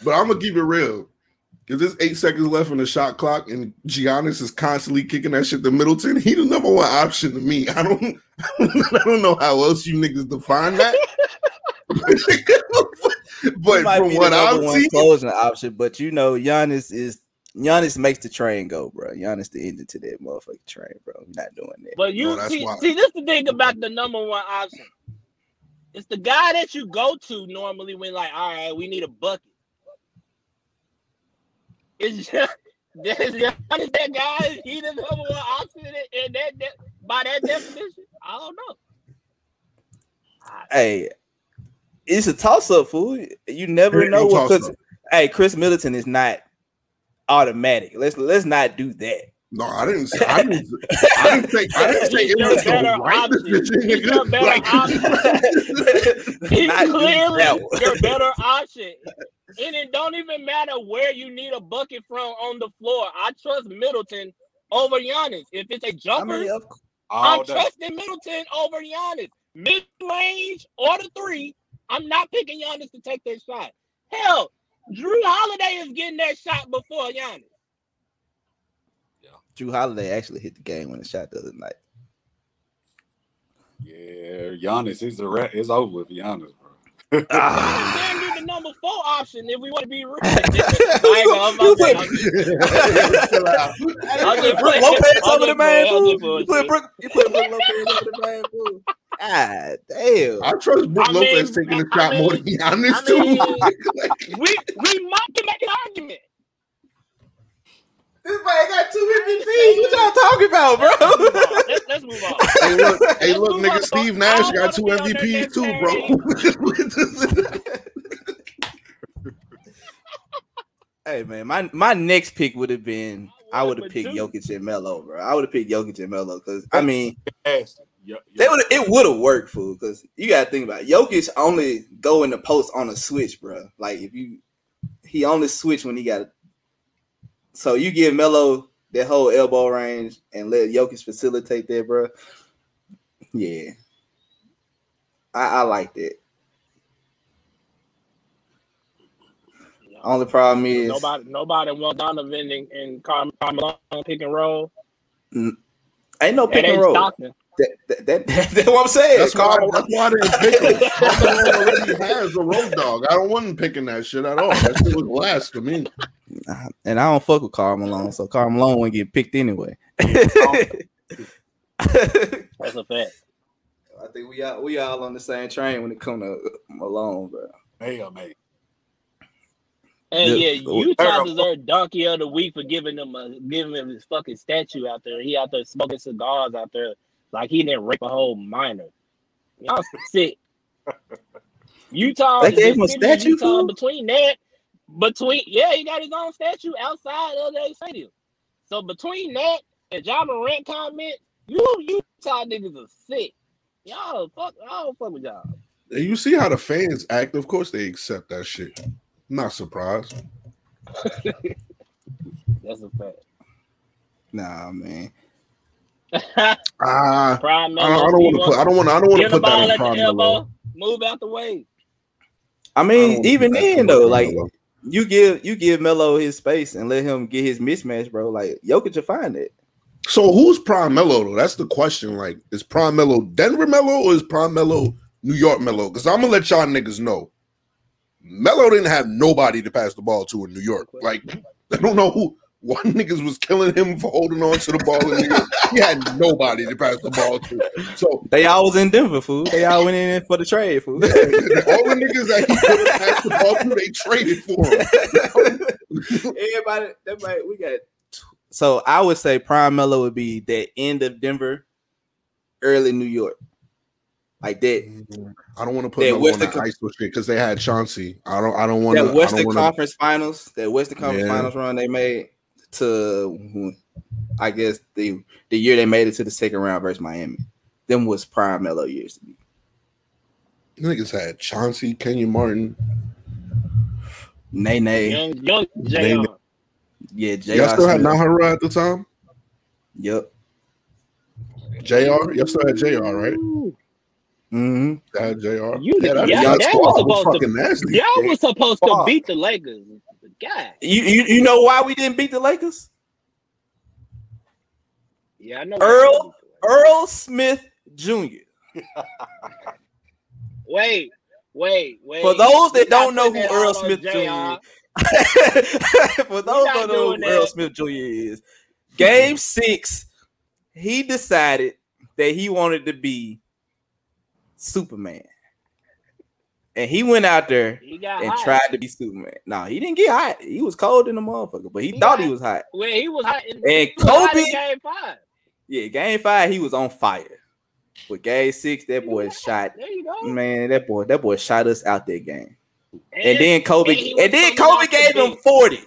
But I'm gonna keep it real. If there's eight seconds left on the shot clock and Giannis is constantly kicking that shit to Middleton, he the number one option to me. I don't I don't know how else you niggas define that. He but might from what the number I've one seen, closing option, but you know Giannis is Giannis makes the train go, bro. Giannis the engine to that motherfucking train, bro. I'm not doing that. But you No, see, why. see, this the thing about the number one option. It's the guy that you go to normally when like, all right, we need a bucket. It's just that's Giannis that guy. He the number one option, and that, that by that definition, I don't know. Hey, it's a toss up, fool. You never Ain't know no what. 'cause- toss-up. Hey, Khris Middleton is not automatic. Let's let's not do that. No, I didn't say. I didn't. I didn't say. I didn't say He's it your was the better right option. decision. He's nigga. your better Like- option. He's clearly that one. your better option. And it don't even matter where you need a bucket from on the floor. I trust Middleton over Giannis. If it's a jumper, mean, of I'm day. trusting Middleton over Giannis. Mid range or the three, I'm not picking Giannis to take that shot. Hell, Jrue Holiday is getting that shot before Giannis. Yeah. Jrue Holiday actually hit the game when the shot the other night. Yeah, Giannis, it's a ra- it's over with Giannis, bro. Ah. Giannis can be the number four option if we want to be real. I ain't gonna- I'm You not- Chill out. I'll just Brook play- Lopez I'll over the just man, play- I'll fool. just play You put shit. Brook, you put Brook Lopez over the man, fool. God damn. I trust Brook I mean, Lopez taking a I shot more mean- than Giannis I too. mean- Like, we we might can make an argument. This man got two MVPs. What y'all talking about, bro? Let's, let's move on. hey, look, hey, Let's look, move nigga, on. Steve I Nash don't got wanna two be on that MVPs too, bro. Hey man, my my next pick would have been I would have picked Jokic and Melo, bro. I would have picked Jokic and Melo because I mean they would it would have worked, fool. Because you gotta think about it. Jokic only go in the post on a switch, bro. Like if you he only switch when he got so you give Melo that whole elbow range and let Jokic facilitate that, bro. Yeah. I, I like that. Only problem is Nobody nobody wants Donovan and, and Carl Carmelo pick and roll. ain't no That pick and ain't roll. Stockton. That, that, that, that's what I'm saying. That's why, Carl- that's why I didn't pick him. Carmelo already has a road dog. I don't want him picking that shit at all. That shit was last to me. And I don't fuck with Karl Malone, so Karl Malone wouldn't get picked anyway. That's a fact. I think we all we all on the same train when it come to Malone, bro. Hell, man. And Yeah. yeah, Utah Terrible. deserved donkey of the week for giving him a giving him his fucking statue out there. He out there smoking cigars out there like he didn't rape a whole minor. Y'all sick. Utah They gave him a statue, Utah fool? between that between yeah, he got his own statue outside of the stadium. So between that and Ja Morant comment, you Utah niggas are sick. Y'all fuck, I don't fuck with y'all. And you see how the fans act. Of course, they accept that shit. Not surprised. That's a fact. Nah, man. Ah, Prime I don't, I don't want to put. I don't want. I don't want to put that ball in the prime elbow, move out the way. I I mean, wanna even then though, like Melo. you give you give Melo his space and let him get his mismatch, bro. Like Jokic will find it. So who's Prime Melo though? That's the question. Like, is Prime Melo Denver Melo or is Prime Melo New York Melo? Because I'm gonna let y'all niggas know. Melo didn't have nobody to pass the ball to in New York. Like, I don't know who. One niggas was killing him for holding on to the ball in New York. He had nobody to pass the ball to. So They all was in Denver, fool. They all went in for the trade, fool. all the niggas that he could have passed the ball to, they traded for him. Everybody, that might we got. So I would say Prime Melo would be the end of Denver, early New York, like that. Mm, I don't want to put That Melo on Western that Con- ISO shit because they had Chauncey. I don't. I don't want That to. I Western don't want to. Conference Finals, that Western Conference Yeah. Finals run they made to, I guess the the year they made it to the second round versus Miami. Them was Prime Melo years to me. Niggas had Chauncey, Kenyon Martin. Nay Nay, Young, young Jr. yeah, J. Y'all still had Nahara at the time. Yep. Jr. Y'all still had Jr. Right? Y'all had Jr. You- yeah, that, y'all that squad was was supposed to- nasty. Y'all was supposed to beat the Lakers. God. You, you you know why we didn't beat the Lakers? Yeah, I know. Earl? Earl Smith Jr. Wait, wait, wait. For those that don't know who Earl Smith JR. Jr. For those who don't know who Earl. Smith Jr. is, game six, he decided that he wanted to be Superman. And he went out there and hot. tried to be Superman. No, he didn't get hot. He was cold in the motherfucker, but he, He thought got- he was hot. Well, he was hot. In, And he was hot in Kobe- game five. Yeah, game five, he was on fire. But game six, that boy was shot. There you go. Man, that boy, that boy shot us out that game. And, And then Kobe, and and then Kobe gave him bench. 40.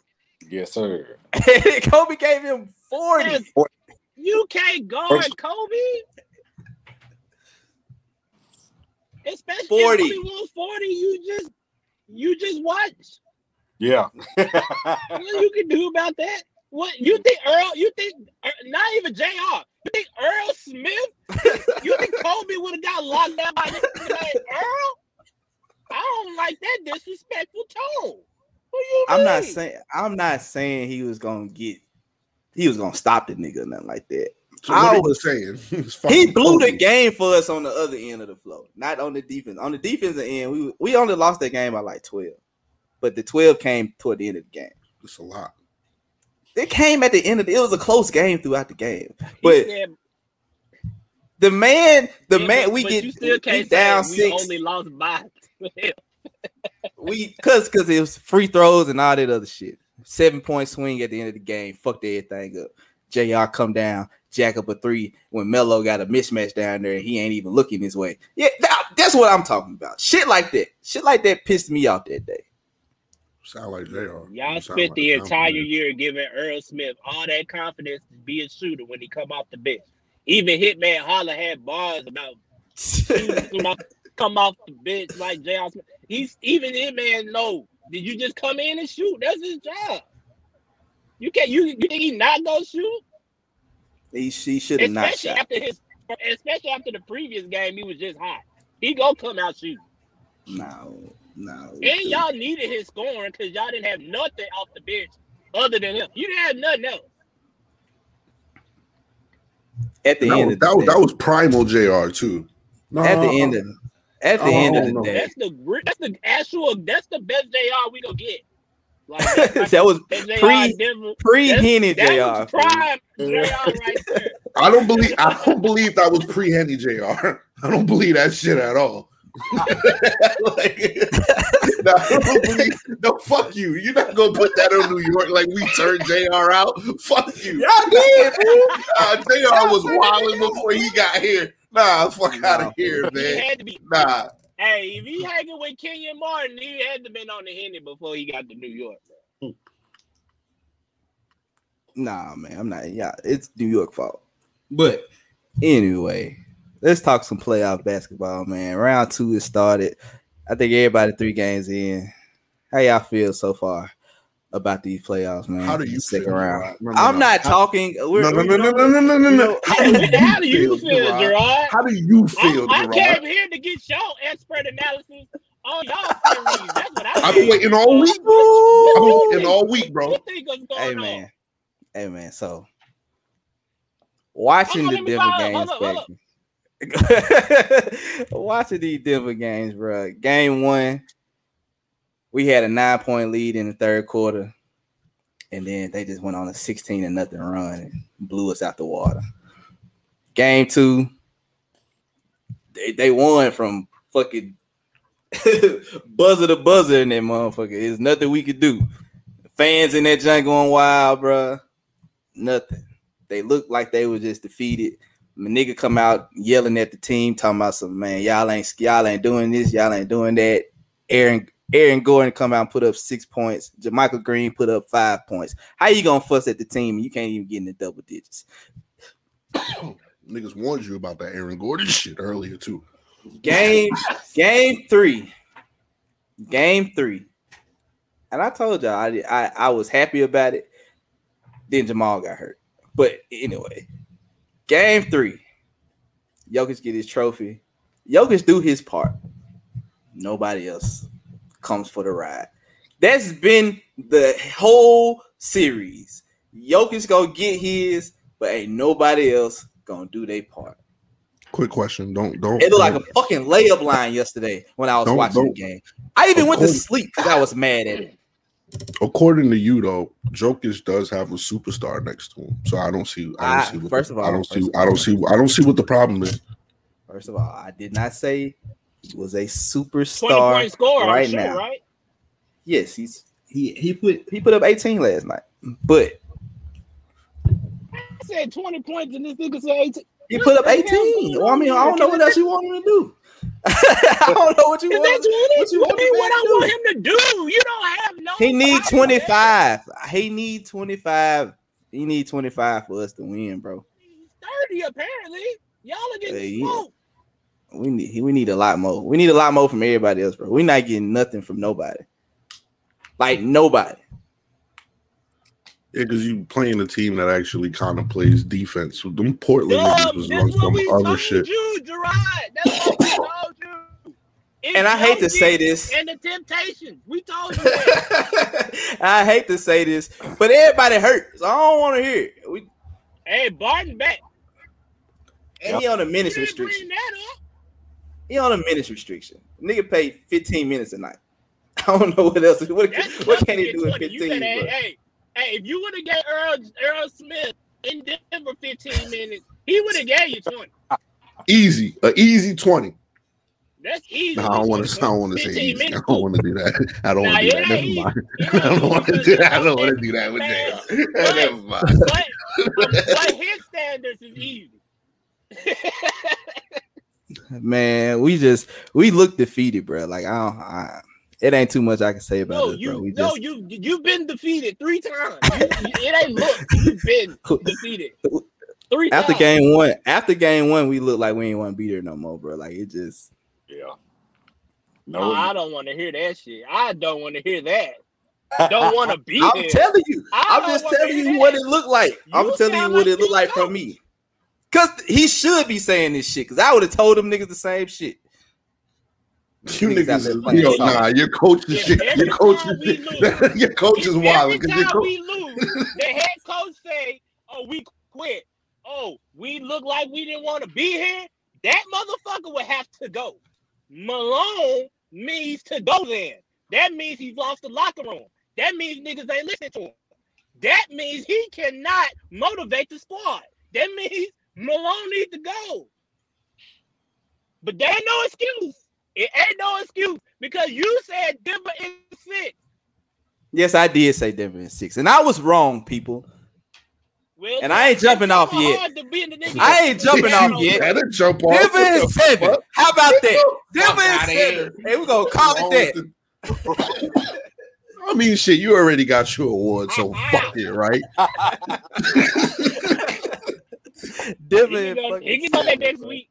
Yes, sir. And then Kobe gave him 40. You can't guard First- Kobe. Especially 40. if Kobe 40, you just you just watch. Yeah. What you can do about that? What you think Earl? You think not even Jr. You think Earl Smith? You think Kobe would have got locked down by this like, Earl? I don't like that disrespectful tone. What you I'm not saying I'm not saying he was gonna get he was gonna stop the nigga or nothing like that. So what I was- saying? He blew the game for us on the other end of the floor, not on the defense. On the defensive end, we we only lost that game by like 12. But the 12 came toward the end of the game. It's a lot. It came at the end of the, it was a close game throughout the game. But said, the man, the yeah, man, we get you still we can't down say six. we only lost by 12. we cause cause it was free throws and all that other shit. Seven point swing at the end of the game. Fucked everything up. JR come down, jack up a three when Melo got a mismatch down there. and He ain't even looking his way. Yeah, that- that's what I'm talking about. Shit like that. Shit like that pissed me off that day. Sound like they are. Y'all Sound spent like the entire compliment. year giving Earl Smith all that confidence to be a shooter when he come off the bench. Even Hitman Holla had bars about come off, come off the bench like J.R. Smith. He's even Hitman know. Did you just come in and shoot? That's his job. You can't. You, you think he not gonna shoot? He she should have not Especially shot. after his. Especially after the previous game, he was just hot. He gonna come out shooting. No, no. And y'all needed his scoring because y'all didn't have nothing off the bench other than him. You didn't have nothing else. at the That end was, of the that, was, day, that was primal Jr. too. No, at the end of at the Oh, end of the no. day, That's the that's the actual that's the best JR we gonna get. Like like that was pre- Denver. pre That's- Henny Jr. prime JR right there. I don't believe I don't believe that was pre Henny Jr. I don't believe that shit at all. like, no, I don't believe, no, fuck you. You're not gonna put that on New York like we turned Jr. out. Fuck you. Y'all did. Uh, Jr. was wilding before he got here. Nah, fuck out of here, He man. had to be. Nah, Hey, if he hanging with Kenyon Martin, he had to been on the Henny before he got to New York. Bro. Nah, man, I'm not. Yeah, it's New York fault. But anyway, let's talk some playoff basketball, man. Round two is started. I think everybody three games in. How y'all feel so far about these playoffs, man? how do you second feel, round? Gerard? No, no, I'm no. not How- talking. We're, No, no, no, no, no, no, no, no, no. How do you How do you feel, Gerard? Gerard? How do you feel, I, I came here to get your expert analysis on y'all series. That's what I I've been waiting all week. I've been waiting all week, bro. What you think is going Hey on? man, hey man. So watching Hold the on, let me Denver games hold up, hold back. watching these Denver games, bro. Game one, we had a nine point lead in the third quarter, and then they just went on a sixteen and nothing run and blew us out the water. Game two, they, they won from fucking buzzer to buzzer in that motherfucker. There's nothing we could do. Fans in that joint going wild, bruh. Nothing. They looked like they were just defeated. My nigga come out yelling at the team, talking about some man, y'all ain't y'all ain't doing this, y'all ain't doing that. Aaron Aaron Gordon come out and put up six points. JaMychal Green put up five points. How you gonna fuss at the team? You can't even get in the double digits. Niggas warned you about that Aaron Gordon shit earlier too. Game game three. Game three. And I told y'all I, I I was happy about it. Then Jamal got hurt. But anyway, game three. Jokic get his trophy. Jokic do his part. Nobody else comes for the ride. That's been the whole series. Jokic gonna get his, but ain't nobody else gonna do their part. Quick question. Don't don't. It looked like a fucking layup line yesterday when I was Don't- watching the don't- game. I even went to sleep because I was mad at it. According to you, though, Jokic does have a superstar next to him, so I don't see. I don't I- see. What first the- of all- I don't see. I don't see. I don't see what the problem is. First of all, I did not say he was a 20 superstar score, right sure, now. right? Yes, he's he he put he put up 18 last night, but I said 20 points and this nigga said 18. he put up 18. Well, I mean, I don't know what else you want him to do. I don't know what you want. that 20? what you want what I want him to do? You don't have no. He need power, man. 25. He need 25. He need 25 for us to win, bro. He's 30 apparently. Y'all are getting yeah. smoked. We need we need a lot more. We need a lot more from everybody else, bro. We're not getting nothing from nobody. Like nobody. Yeah, because you playing a team that actually kind of plays defense. So them Portland Dub, niggas was that's on some other shit. you, Gerard. That's what we told you. It's And I hate to say this. And the Temptations. We told you. I hate to say this, but everybody hurts. So I don't want to hear it. We, hey, Barton back. and he on a You minutes didn't bring that up. He on a minutes restriction. Nigga paid 15 minutes a night. I don't know what else. What, That's what can he do in 20. You 15? hey, hey, hey, if you would have gave Earl, Earl Smith in Denver 15 minutes, he would have gave you 20. Easy, a easy twenty. That's easy. No, I don't want to. I don't want to say 15 easy. I don't want to do that. I don't want to do that. Never mind. It I don't want to do that. I don't want to do that with man, Jay. Never mind. But, but his standards is easy. Man, we just we look defeated, bro. Like I don't. I, it ain't too much I can say about no, this, you bro. We no, just you you've been defeated three times. You- you- it ain't look, you've been defeated three after times. game one, after game one, we look like we ain't want to be there no more, bro. Like it just Yeah. No, No, I don't want to hear that shit. I don't want to hear that. Don't want to be I'm there. telling you, I I'm just telling hear you what that. it looked like. I'm telling you what like it looked like coach. from me. Cause he should be saying this shit. Cause I would have told them niggas the same shit. You Niggas out there niggas, playing yo, nah, your coach is If shit. Your coach is we lose- your coach is wild. Every time coach, we lose, the head coach say, "Oh, we quit. Oh, we look like we didn't want to be here." That motherfucker would have to go. Malone means to go. Then that means he's lost the locker room. That means niggas ain't listening to him. That means he cannot motivate the squad. That means Malone needs to go. But there ain't no excuse. It ain't no excuse because you said Denver is six. Yes, I did say Denver in six, and I was wrong, people. Well, And I ain't jumping off yet. hard to be in the nigga- I ain't jumping off yet. better jump off. Denver What in seven. fuck? How about that? Denver in seven. Hey, we're gonna call it that. I mean, shit, you already got your award, so uh-huh. fuck it, right? Denver He in can go, fucking go next week.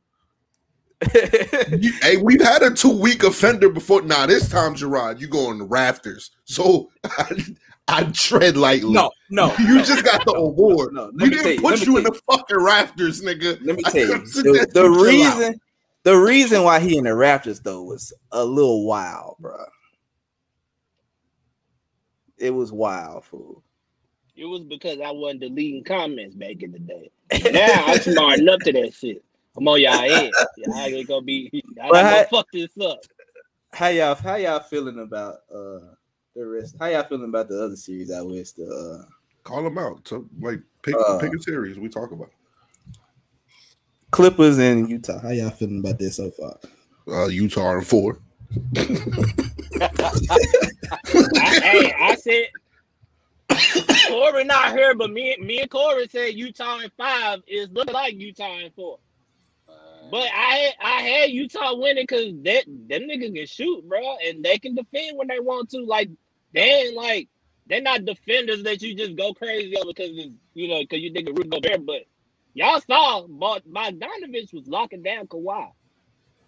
Hey, we've had a two week offender before. Nah, this time, Gerard, you go on the rafters. So I, I tread lightly. no, no, you no, just got the no, award. no, let we didn't you, put you in tell the fucking rafters, nigga. Let me tell you, the, the you chill out. reason, the reason why he in the rafters though was a little wild, bro. It was wild, fool. It was because I wasn't deleting comments back in the day. Now I'm smart enough to that shit. I'm on y'all head. Y'all ain't gonna be. Y'all But gonna I- fuck this up. How y'all, how y'all feeling about uh the rest? How y'all feeling about the other series out west? The uh, Call them out. So, like, pick, Uh, pick a series. We talk about. Clippers and Utah. How y'all feeling about this so far? Uh, Utah and four. I, hey, I said Corey not here, but me, me and Corey said Utah in five is looking like Utah in four. Uh, but I I had Utah winning because that them niggas can shoot, bro, and they can defend when they want to. Like they ain't like they're not defenders that you just go crazy over because you know because you think Rudy Gobert. But y'all saw, but Bogdanovich was locking down Kawhi.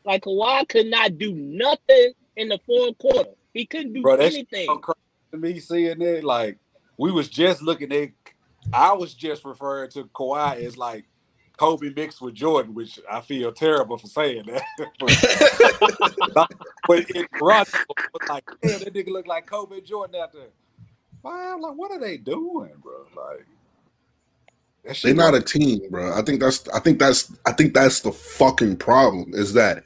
Like Kawhi could not do nothing in the fourth quarter. He couldn't do Bro, that's anything. so crazy to me seeing that. Like we was just looking at. I was just referring to Kawhi as like Kobe mixed with Jordan, which I feel terrible for saying that. but, but in Toronto, like, damn, that nigga look like Kobe and Jordan out there. Wow, like what are they doing, bro? Like They're not a team, bro. I think that's I think that's I think that's the fucking problem is that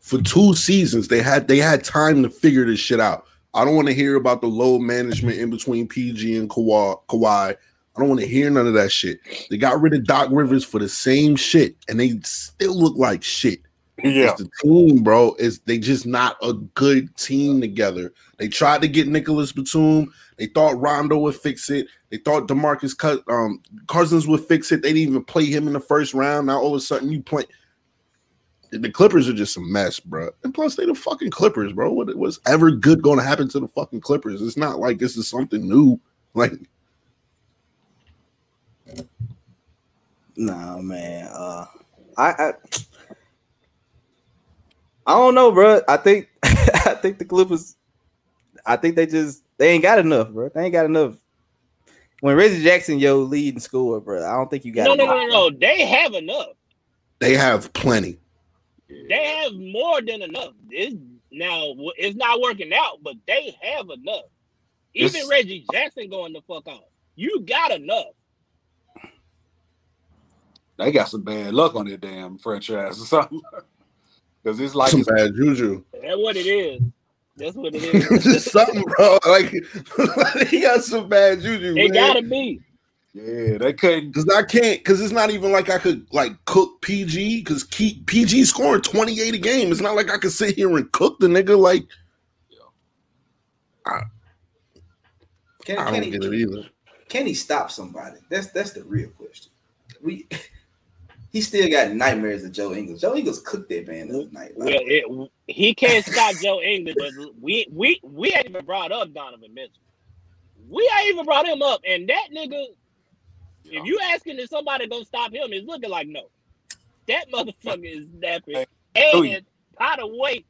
for two seasons they had they had time to figure this shit out. I don't want to hear about the low management in between PG and Kawhi. Kawhi. I don't want to hear none of that shit. They got rid of Doc Rivers for the same shit, and they still look like shit. Yeah. It's the team, bro. Is they just not a good team together. They tried to get Nicolas Batum. They thought Rondo would fix it. They thought Demarcus Cut um Cousins would fix it. They didn't even play him in the first round. Now all of a sudden you play. The Clippers are just a mess, bro. And plus, they the fucking Clippers, bro. What was ever good going to happen to the fucking Clippers? It's not like this is something new. Like, Nah, man. Uh, I, I, I don't know, bro. I think, I think the Clippers. I think they just they ain't got enough, bro. They ain't got enough. When Reggie Jackson, yo, leading score, bro, I don't think you got. No, no, enough. no, no, no. They have enough. they have plenty. They have more than enough. It's, now it's not working out, but they have enough. Even It's- Reggie Jackson going the fuck out. You got enough. They got some bad luck on their damn franchise or something. Because it's like Some it's, bad juju. That's what it is. That's what it It's just something, bro. Like he got some bad juju. it man. gotta be. Yeah, they couldn't. Cause I can't, cause it's not even like I could like cook PG, cause Key, PG scoring 28 a game. It's not like I could sit here and cook the nigga. Like Can, I can don't he, get it either. can he stop somebody? That's that's the real question. We he still got nightmares of Joe Ingles. Joe Ingles cooked that man the other night. Well, Like, it, he can't stop Joe Ingles, but we we we ain't even brought up Donovan Mitchell. We ain't even brought him up, and that nigga. If you asking if somebody gonna stop him, it's looking like no. That motherfucker is napping. And by the way,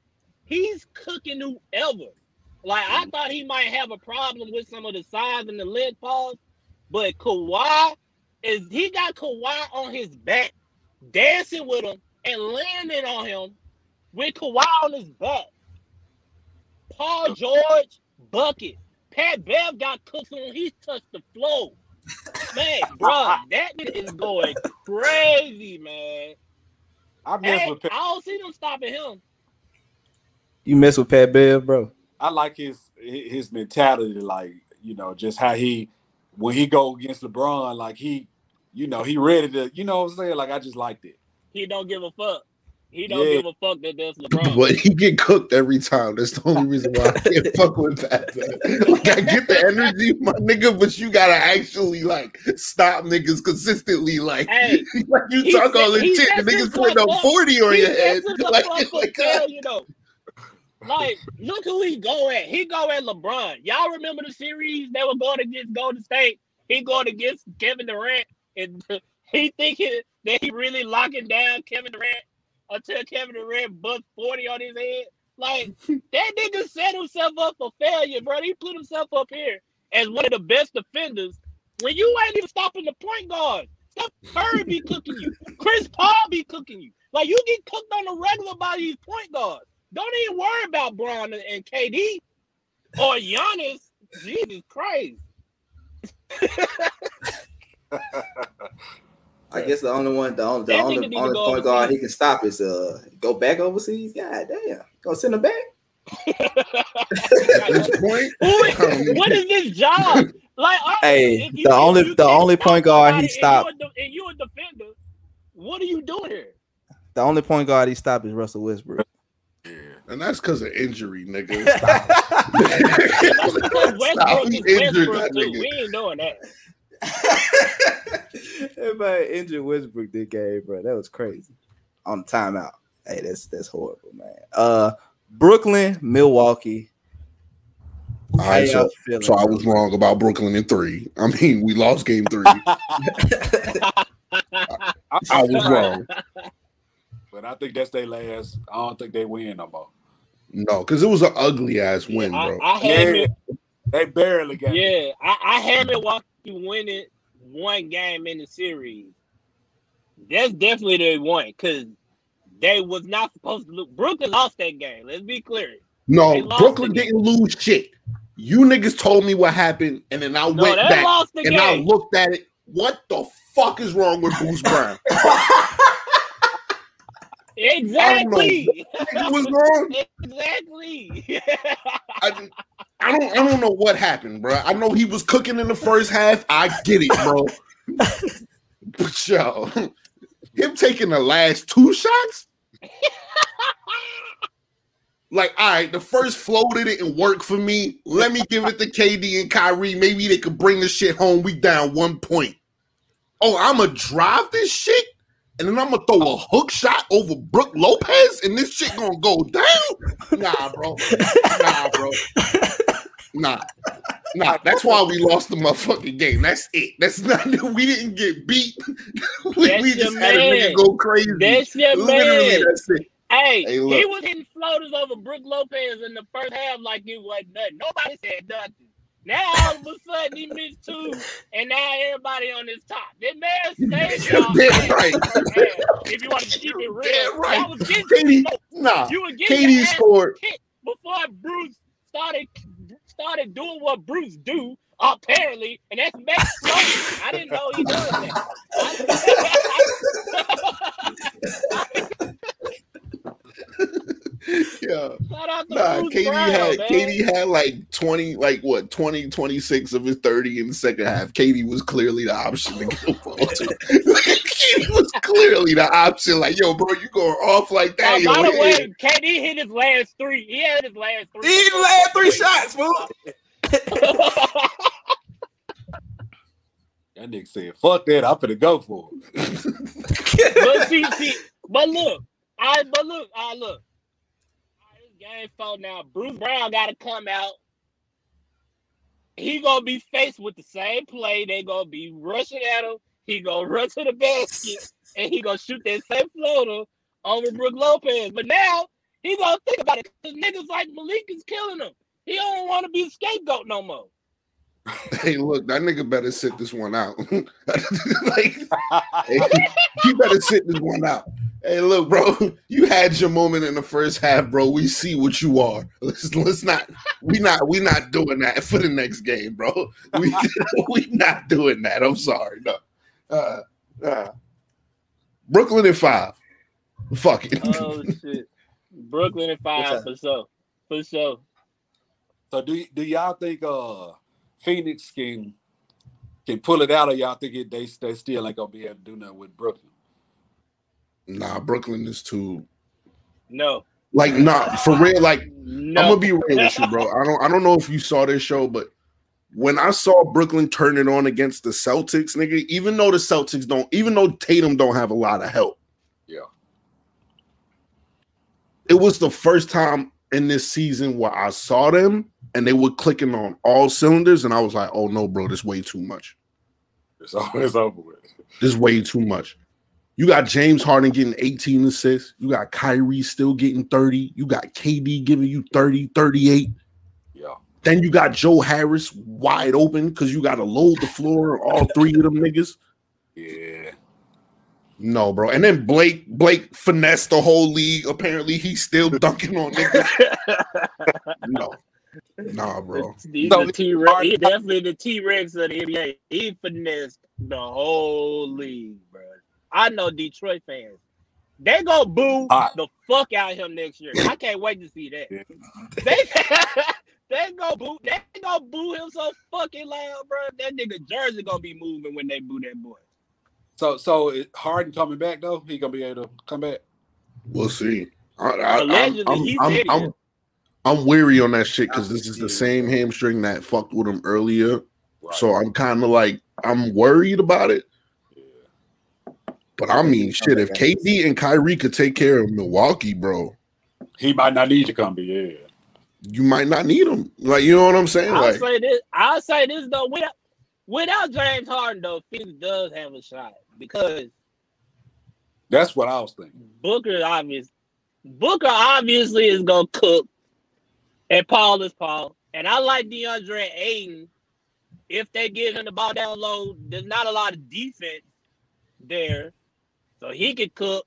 he's cooking whoever. Like I mm. thought he might have a problem with some of the size and the leg pause, but Kawhi is he got Kawhi on his back, dancing with him and landing on him with Kawhi on his back. Paul George bucket. Pat Bev got cooked when he touched the floor. Man, bro, that nigga is going crazy, man. I mess Hey, with. Pat- I don't see them stopping him. you mess with Pat Bev, bro. I like his his mentality, like you know, just how he when he go against LeBron, like he, you know, he ready to, you know, what I'm saying, like I just liked it. He don't give a fuck. He don't Yeah. give a fuck that that's LeBron. But he get cooked every time. That's the only reason why I can't fuck with that. man. Like I get the energy, my nigga, but you gotta actually like stop niggas consistently. Like, Hey, like you talk all set- this shit, the niggas putting up up. 40 on he your head. Like, up like there, uh, you know. Like, look who he go at. He go at LeBron. Y'all remember the series they were going against Golden State? He going against Kevin Durant, and he thinking that he really locking down Kevin Durant until Kevin Durant bust 40 on his head. Like, that nigga set himself up for failure, bro. He put himself up here as one of the best defenders when you ain't even stopping the point guard. Steph Curry be cooking you. Chris Paul be cooking you. Like you get cooked on the regular by these point guards. Don't even worry about Bron and- and KD or Giannis. Jesus Christ. I guess the only one, the only, the That only, only go point guard he can stop is uh go back overseas. God damn, go send him back. at this point, what is this job? Like, Hey, you- the only- the only point guard he stopped- And you, a, de- and you a defender. What are you doing here? The only point guard he stopped is Russell Westbrook. Yeah, and that's because of injury, nigga. That's because Stop. Westbrook He is injured Westbrook that nigga. We ain't doing that. Everybody injured Westbrook this game, bro. That was crazy. On timeout. Hey, that's that's horrible, man. Uh Brooklyn, Milwaukee. All right, How so, feeling, so I was wrong about Brooklyn in three. I mean, we lost game three. I was wrong. But I think that's their last. I don't think they win no more. No, because it was an ugly ass win, I, bro. I had Yeah, me, they barely got. yeah, I, I had Milwaukee winning one game in the series. That's definitely they won because they was not supposed to lose. Brooklyn lost that game. Let's be clear. No, Brooklyn didn't lose shit. You niggas told me what happened, and then I No, went back the and I looked at it. What the fuck is wrong with Bruce Brown? Exactly. Nigga was wrong. exactly. I, I don't I don't know what happened, bro. I know he was cooking in the first half. I get it, bro. but yo, him taking the last two shots. Like, all right, the first floated didn't work for me. Let me give it to KD and Kyrie. Maybe they could bring the shit home. We down one point. Oh, I'm gonna drive this shit, and then I'm gonna throw a hook shot over Brook Lopez, and this shit gonna go down. Nah, bro. Nah, bro. Nah. Nah, that's why we lost the motherfucking game. That's it. That's not we didn't get beat. we, That's we just had a nigga go crazy. That's your Literally, man. that's it. Hey, Hey, he was hitting floaters over Brook Lopez in the first half like it wasn't nothing. Nobody said nothing. Now all of a sudden he missed two, and now everybody on his top. That man stayed dead right. in the first half. If you want to keep it real, right. Y'all was getting KD, nah. You were getting KD scored. before Bruce started started doing what Bruce do. Apparently, and that's make floaters. I didn't know he does that. Yeah. Shout out to Nah, Bruce KD Brown, had man. KD had like 20, like what, 20, 26 of his 30 in the second half. KD was clearly the option to go ball to. KD was clearly the option. Like, yo, bro, you going off like that. Oh, yo, by the yeah. way, KD hit his last three. He had his last three. He last three shots, fool. That nigga said, "Fuck that, I'm finna go for it." but see, see, but look, I but look, I look. All right, This game four now. Bruce Brown got to come out. He gonna be faced with the same play. They gonna be rushing at him. He gonna run to the basket and he gonna shoot that same floater over Brook Lopez. But now he gonna think about it because niggas like Malik is killing him. He don't want to be a scapegoat no more. Hey, look, that nigga better sit this one out. like, hey, you better sit this one out. Hey, look, bro, you had your moment in the first half, bro. We see what you are. Let's let's not we not we not doing that for the next game, bro. We we not doing that. I'm sorry, no. Uh, uh, Brooklyn at five. Fuck it. Oh shit. Brooklyn at five for sure. For sure. So do do y'all think uh Phoenix can can pull it out, or y'all think it, they they still ain't gonna be able to do nothing with Brooklyn? nah, Brooklyn is too No. like nah for real. Like No. I'm gonna be real with you, bro. I don't I don't know if you saw this show, but when I saw Brooklyn turn it on against the Celtics, nigga, even though the Celtics don't, even though Tatum don't have a lot of help, Yeah. it was the first time in this season where I saw them and they were clicking on all cylinders, and I was like, oh no, bro, this way too much. It's always over with. This way too much. You got James Harden getting 18 assists. You got Kyrie still getting 30. You got KD giving you 30, 38. Yeah. Then you got Joe Harris wide open because you got to load the floor all three of them niggas. Yeah. No, bro. And then Blake Blake finessed the whole league. Apparently, he's still dunking on niggas. No, nah, bro. He's So- the T Rex. He definitely the T Rex of the NBA. He finessed the whole league, bro. I know Detroit fans. They gonna boo the fuck out of him next year. I can't wait to see that. Yeah. They they gonna boo they gonna boo him so fucking loud, bro. That nigga jersey gonna be moving when they boo that boy. So so Harden coming back though, he gonna be able to come back. We'll see. I, I, Allegedly, I'm, he's I'm, idiot. I'm, I'm weary on that shit because this is the same hamstring that fucked with him earlier. So I'm kind of like I'm worried about it. But I mean, shit, if KD and Kyrie could take care of Milwaukee, bro, he might not need to come be yeah. You might not need them. Like, you know what I'm saying? I'll Like, say this. I'll say this though. Without without James Harden though, Phoenix does have a shot because That's what I was thinking. Booker obvious. Booker obviously is gonna cook, and Paul is Paul. And I like DeAndre Ayton. If they give him the ball down low, there's not a lot of defense there, so he could cook.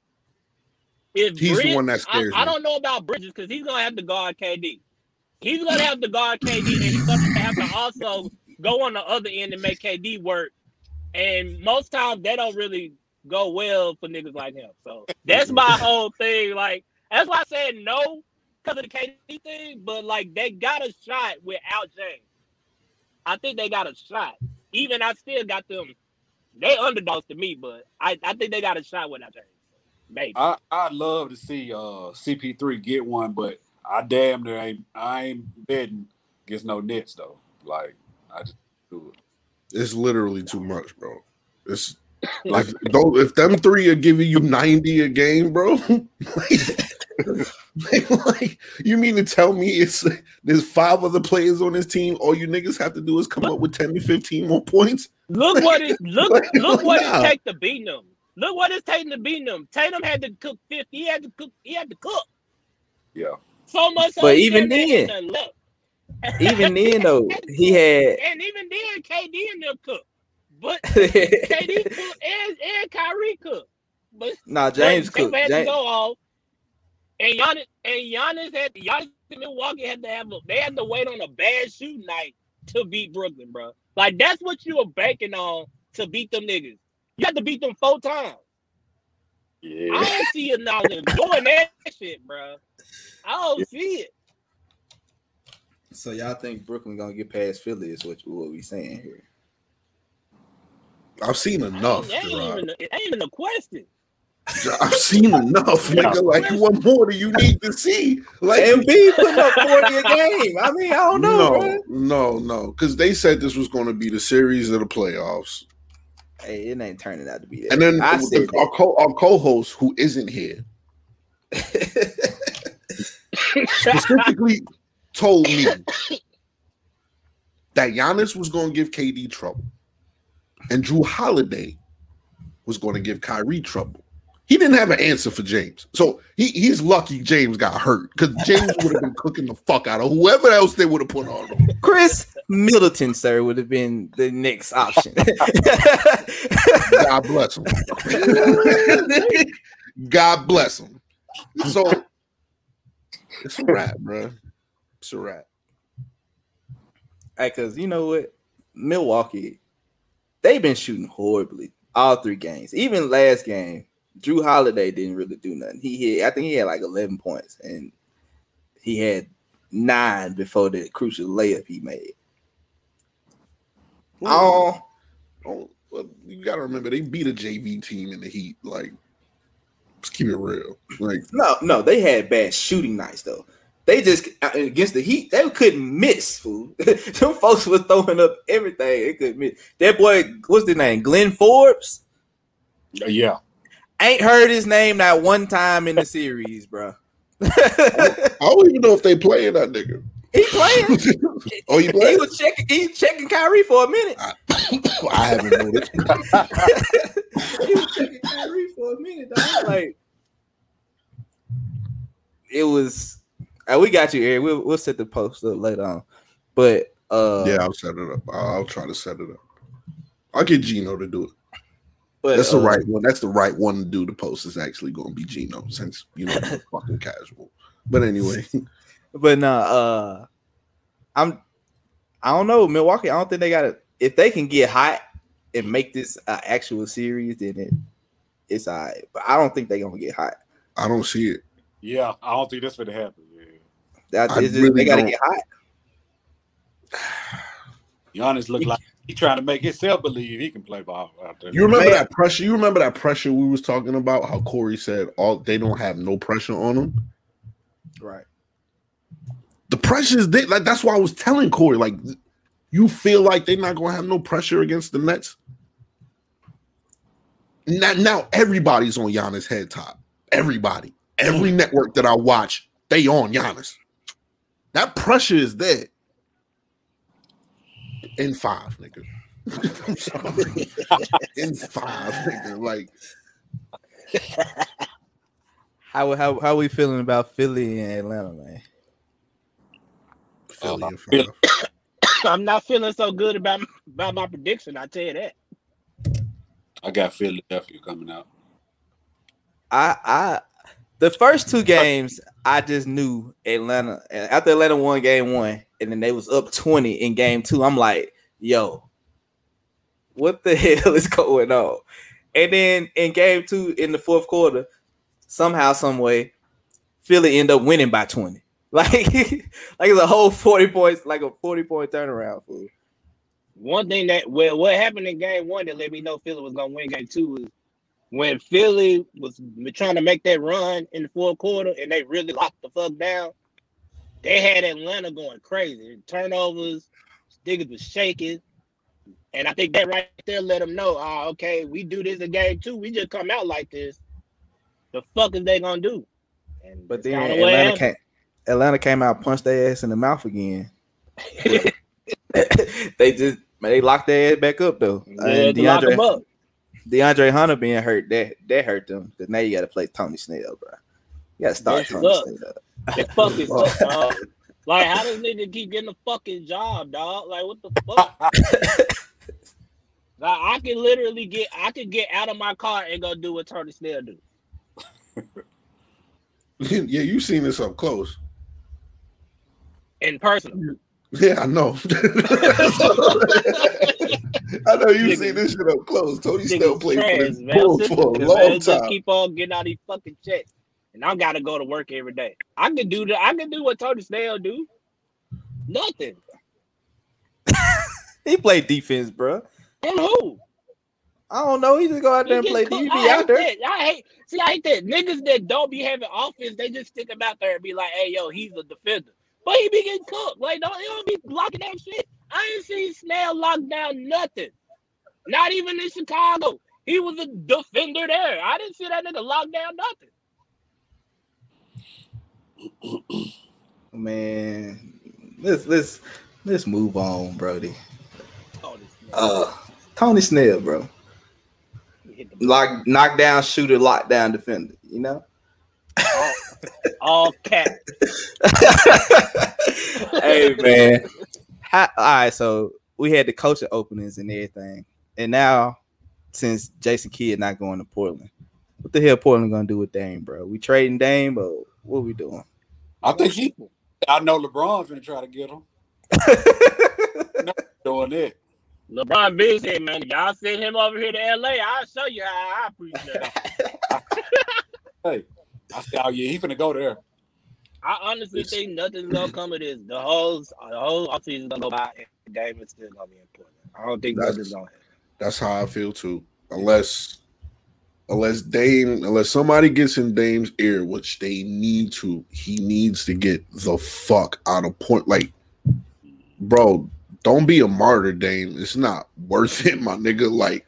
If He's the one that I, scares I me. don't know about Bridges because he's gonna have to guard KD. He's gonna have to guard KD, and he's gonna have to also go on the other end and make KD work. And most times they don't really go well for niggas like him. So that's my whole thing. Like that's why I said no because of the KD thing, but like they got a shot without James. I think they got a shot. Even I still got them. They underdogs to me, but I, I think they got a shot without James. Maybe. I I'd love to see uh CP3 get one, but I damn near ain't I ain't betting against no Nets though. Like I just do it. It's literally too much, bro. It's like though if them three are giving you 90 a game, bro. like, like, you mean to tell me it's there's five other players on this team? All you niggas have to do is come up with 10 to 15 more points. Look what it look Like, look what nah. it take to beat them. Look what it's taking to beat them. Tatum had to cook 50. He had to cook, he had to cook. Yeah. So much But even said they had then- Even then, though, he had. and even then KD and them cook. But KD cook and, and Kyrie cook. But nah, James but Tatum Cook. had James, to go off. And Giannis and Giannis had Giannis in Milwaukee had to have a, they had to wait on a bad shooting night to beat Brooklyn, bro. Like that's what you were banking on to beat them niggas. You had to beat them four times. Yeah. I Yeah. don't see you now doing that shit, bro. I don't see it. so y'all think Brooklyn gonna get past Philly? Is what what we saying here? I've seen enough, That ain't, Gerard. even, it ain't even a question. I've seen enough, Yeah. nigga. Like, what more do you need to see? Like, Embiid putting up forty a game. I mean, I don't know, no, bro. no, no, because they said this was going to be the series of the playoffs, Hey, it ain't turning out to be that. and then I the- said our, co- our co-host who isn't here that. specifically told me that Giannis was going to give KD trouble, and Jrue Holiday was going to give Kyrie trouble. He didn't have an answer for James, so he, he's lucky James got hurt because James would have been cooking the fuck out of whoever else they would have put on him. Khris Middleton, sir, would have been the next option. God bless him. God bless him. So it's a wrap, bro. It's a wrap. Because you know what, Milwaukee, they've been shooting horribly all three games. Even last game, Jrue Holiday didn't really do nothing. He had, I think he had like eleven points, and he had nine before the crucial layup he made. Oh, Oh, well, you gotta remember they beat a JV team in the Heat. Like, let's keep it real. Like, no, no, they had bad shooting nights though. They just uh, against the Heat, they couldn't miss. Fool, some folks was throwing up everything. They couldn't miss. That boy, what's the name? Glenn Forbes. Yeah. Ain't heard his name not one time in the series, bro. I don't even know if they playing that nigga. He playing. oh, you He playing? was checking. He was checking Kyrie for a minute. I haven't noticed. he was checking Kyrie for a minute. Dog. Like it was. uh, we got you, Eric. We'll we'll set the post up later on. But uh, yeah, I'll set it up. I'll, I'll try to set it up. I'll get Gino to do it. but, That's the uh, right one. That's the right one to do. The post is actually going to be Gino, since you know fucking casual. But anyway, But nah, uh, I'm. I don't know Milwaukee. I don't think they got it. If they can get hot and make this uh, actual series, then it it's alright. But I don't think they're gonna get hot. I don't see it. Yeah. I don't think that's gonna happen. Yeah. That just, really they gotta don't. get hot. Giannis look like he trying to make himself believe he can play ball out there. You remember Man. that pressure? You remember that pressure we was talking about? How Corey said all they don't have no pressure on them. The pressure is there. Like that's why I was telling Corey. Like, you feel like they're not gonna have no pressure against the Nets. Now, now everybody's on Giannis head top. Everybody, every network that I watch, they on Giannis. That pressure is there. In five, nigga. I'm sorry. In five, nigga. Like, How how how we feeling about Philly and Atlanta, man? Philly in Philly. five. I'm not feeling so good about about my prediction. I tell you that. I got Philadelphia coming out. I I the first two games I just knew Atlanta after Atlanta won game one and then they was up 20 in game two. I'm like, yo, what the hell is going on? And then in game two in the fourth quarter, somehow, some way, Philly end up winning by 20. Like, like it's a whole 40 points, like a 40 point turnaround fool. One thing that well, what happened in game one that let me know Philly was gonna win game two was when Philly was trying to make that run in the fourth quarter and they really locked the fuck down. They had Atlanta going crazy. Turnovers, niggas was shaking. And I think that right there let them know, ah, okay, we do this in game two. We just come out like this. The fuck is they gonna do? And But then Atlanta happened. came, Atlanta came out, punched their ass in the mouth again. they just they locked their ass back up though. Yeah, and to lock 'em DeAndre, up. DeAndre Hunter being hurt, that that hurt them. Cause now you got to play Tony Snell, bro. You got to start This Tony sucks. Snell. They fucking suck, dog. Like, how does nigga keep getting a fucking job, dog? Like, what the fuck? Like, I can literally get, I could get out of my car and go do what Tony Snell do. yeah, you seen this up close. In person. Yeah, I know. I know you seen this shit up close. Tony Snell Niggas played for trash, this man. for a long Just time. keep on getting out these fucking checks. And I gotta go to work every day. I can do that. I can do what Tony Snell do. Nothing. He played defense, bro. And who? I don't know. He just go out there and play get defense. cooked. He I out there. that. I hate. See, I hate that niggas that don't be having offense. They just stick him out there and be like, "Hey, yo, he's a defender," but he be getting cooked. Like, don't, he don't be locking down shit. I ain't seen Snell lock down nothing. Not even in Chicago. He was a defender there. I didn't see that nigga lock down nothing. Man, let's let's let's move on, Brody. Oh, this. Uh, Tony Snell, bro. He hit Lock, knock down, shooter, lockdown defender. You know. all, all cap. hey man. How, all right, so we had the coaching openings and everything, and now since Jason Kidd not going to Portland, what the hell Portland gonna do with Dame, bro? We trading Dame, but what we doing? I think he. I know LeBron's gonna try to get him. Doing it. LeBron B said, man, y'all send him over here to LA. I'll show you how I appreciate it. Hey, I said, oh yeah, he finna go there. I honestly It's- think nothing's gonna come of this. The whole the whole offseason gonna go by and Dame is still gonna be important. I don't think That's- nothing's gonna happen. That's how I feel too. Unless unless Dame, unless somebody gets in Dame's ear, which they need to, he needs to get the fuck out of point. Like, bro, don't be a martyr, Dame. It's not worth it, my nigga. Like,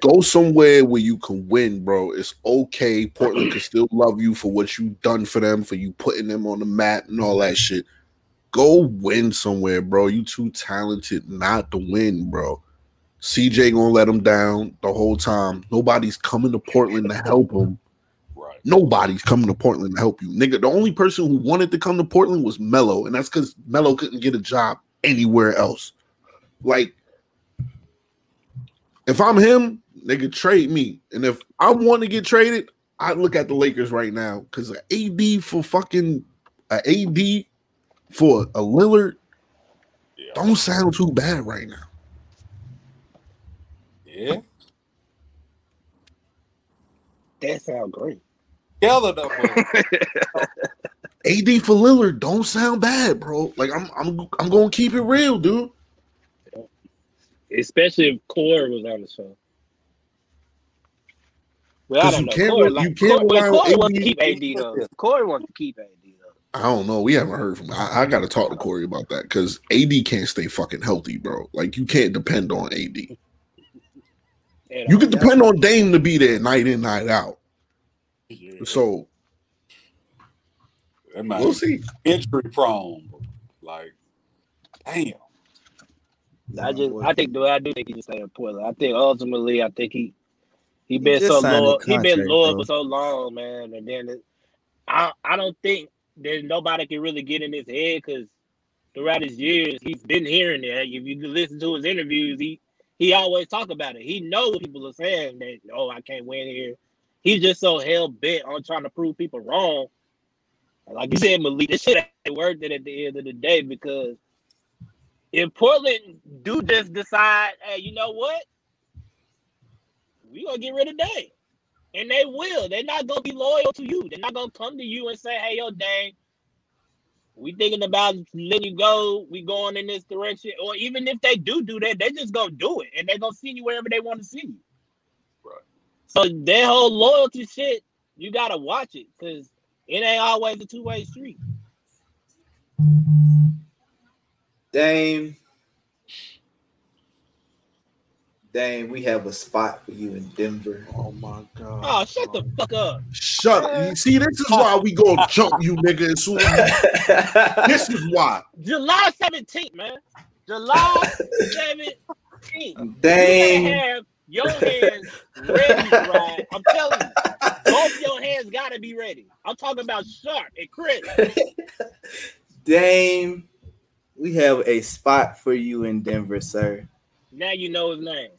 go somewhere where you can win, bro. It's okay. Portland can still love you for what you've done for them, for you putting them on the map and all that shit. Go win somewhere, bro. You too talented not to win, bro. CJ gonna let him down the whole time. Nobody's coming to Portland to help him. Right. Nobody's coming to Portland to help you, nigga. The only person who wanted to come to Portland was Melo, and that's because Melo couldn't get a job anywhere else. Like, if I'm him, they could trade me. And if I want to get traded, I look at the Lakers right now because an AD for fucking a AD for a Lillard Yeah. don't sound too bad right now. Yeah. That sounds great. Together though, AD for Lillard don't sound bad, bro. Like I'm I'm I'm gonna keep it real, dude. Especially if Core was on the show. Well, I 'Cause don't you know. can't Corey, re- like, you can't Corey, rely on Corey wants to keep AD though. Corey wants to keep AD though. I don't know. We haven't heard from. I, I got to talk to Corey about that because AD can't stay fucking healthy, bro. Like you can't depend on AD. You can depend on Dame to be there night in, night out. yeah, So we'll see. injury prone. Like, damn. I just, I think, though, I do think he just stay in Portland. I think ultimately, I think he, he been so loyal. He been loyal for so long, man. And then it, I, I don't think there's nobody can really get in his head because throughout his years, he's been hearing that. If you listen to his interviews, he, he always talk about it. He know what people are saying that, oh, I can't win here. He's just so hell bent on trying to prove people wrong. Like you said, Malik, this shit ain't worth it at the end of the day because if Portland do just decide, hey, you know what? We gonna get rid of Dame. And they will. They're not gonna be loyal to you. They're not gonna come to you and say, hey, yo, Dame, we thinking about letting you go. We going in this direction, or even if they do do that, they just gonna do it, and they gonna see you wherever they want to see you. Right. So their whole loyalty shit, you gotta watch it because it ain't always a two way street. Dame. Dame, we have a spot for you in Denver. Oh my god. Oh, shut the fuck up. Shut up. You see, this is why we gonna jump you, nigga. As soon as this is why. July 17th, man. July 17th. You Dame. gotta have your hands ready, right? I'm telling you, both your hands gotta be ready. I'm talking about Sharp and Chris. Dame, we have a spot for you in Denver, sir. Now you know his name.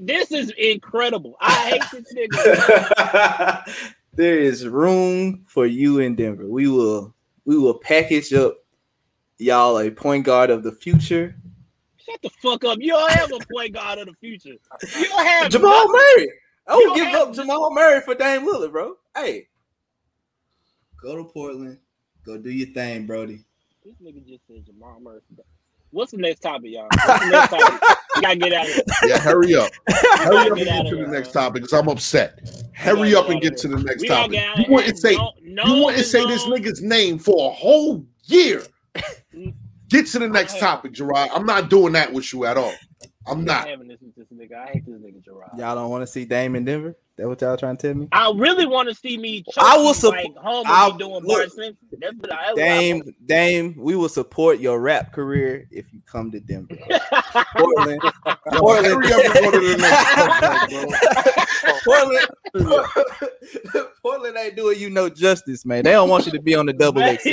This is incredible. I hate this nigga. there is room for you in Denver. We will we will package up y'all a point guard of the future. Shut the fuck up. You don't have a point guard of the future. You don't have Jamal nothing. Murray. I You would don't give up Jamal Murray for Dame Lillard, bro. Hey, go to Portland. Go do your thing, Brody. This nigga just said Jamal Murray. What's the next topic, y'all? What's the next topic? You gotta get out of here. Yeah, hurry up. Hurry up and Get to the next topic because I'm upset. Hurry up and get to the next We topic. You wouldn't say No, no you wouldn't say this nigga's name for a whole year. Mm. Get to the next topic, Gerard. I'm not doing that with you at all. I'm I'm not. having this with this nigga. I hate this nigga Gerard. Y'all don't want to see Dame in Denver? That what y'all trying to tell me? I really want to see me. I will choke suppo- like Homer I'll- doing look. That's what I. Dame, Dame, we will support your rap career if you come to Denver. Portland, Portland. hurry up and go to the next topic, bro. Portland, Portland ain't doing you no justice, man. They don't want you to be on the double Man. XL.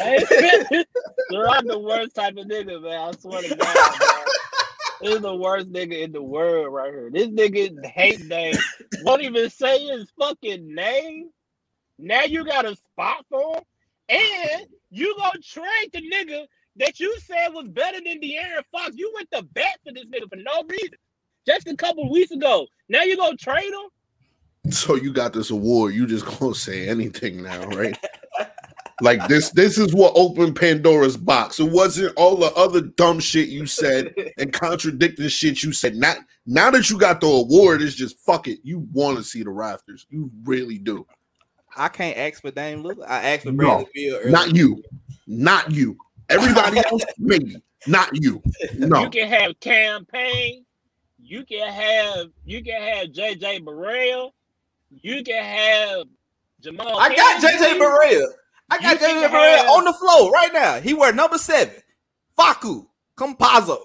Man. Gerard the worst type of nigga, man. I swear to God, man. This is the worst nigga in the world right here. This nigga hate name. Won't even say his fucking name. Now you got a spot for him, and you gonna trade the nigga that you said was better than De'Aaron Fox. You went to bat for this nigga for no reason. Just a couple weeks ago. Now you gonna trade him? So you got this award. You just gonna say anything now, right? like this. This is what opened Pandora's box. It wasn't all the other dumb shit you said and contradicting shit you said. Not now that you got the award, it's just fuck it. You want to see the rafters. You really do. I can't ask for Dame Lillard. I asked for No, Bradley Beal. Not you. Not you. Everybody else, maybe. Not you. No. You can have campaign. You can have you can have JJ Barea. You can have Jamal. I got JJ Barea. I got You can JJ Barea have- on the floor right now. He wear number seven. Facu Campazzo.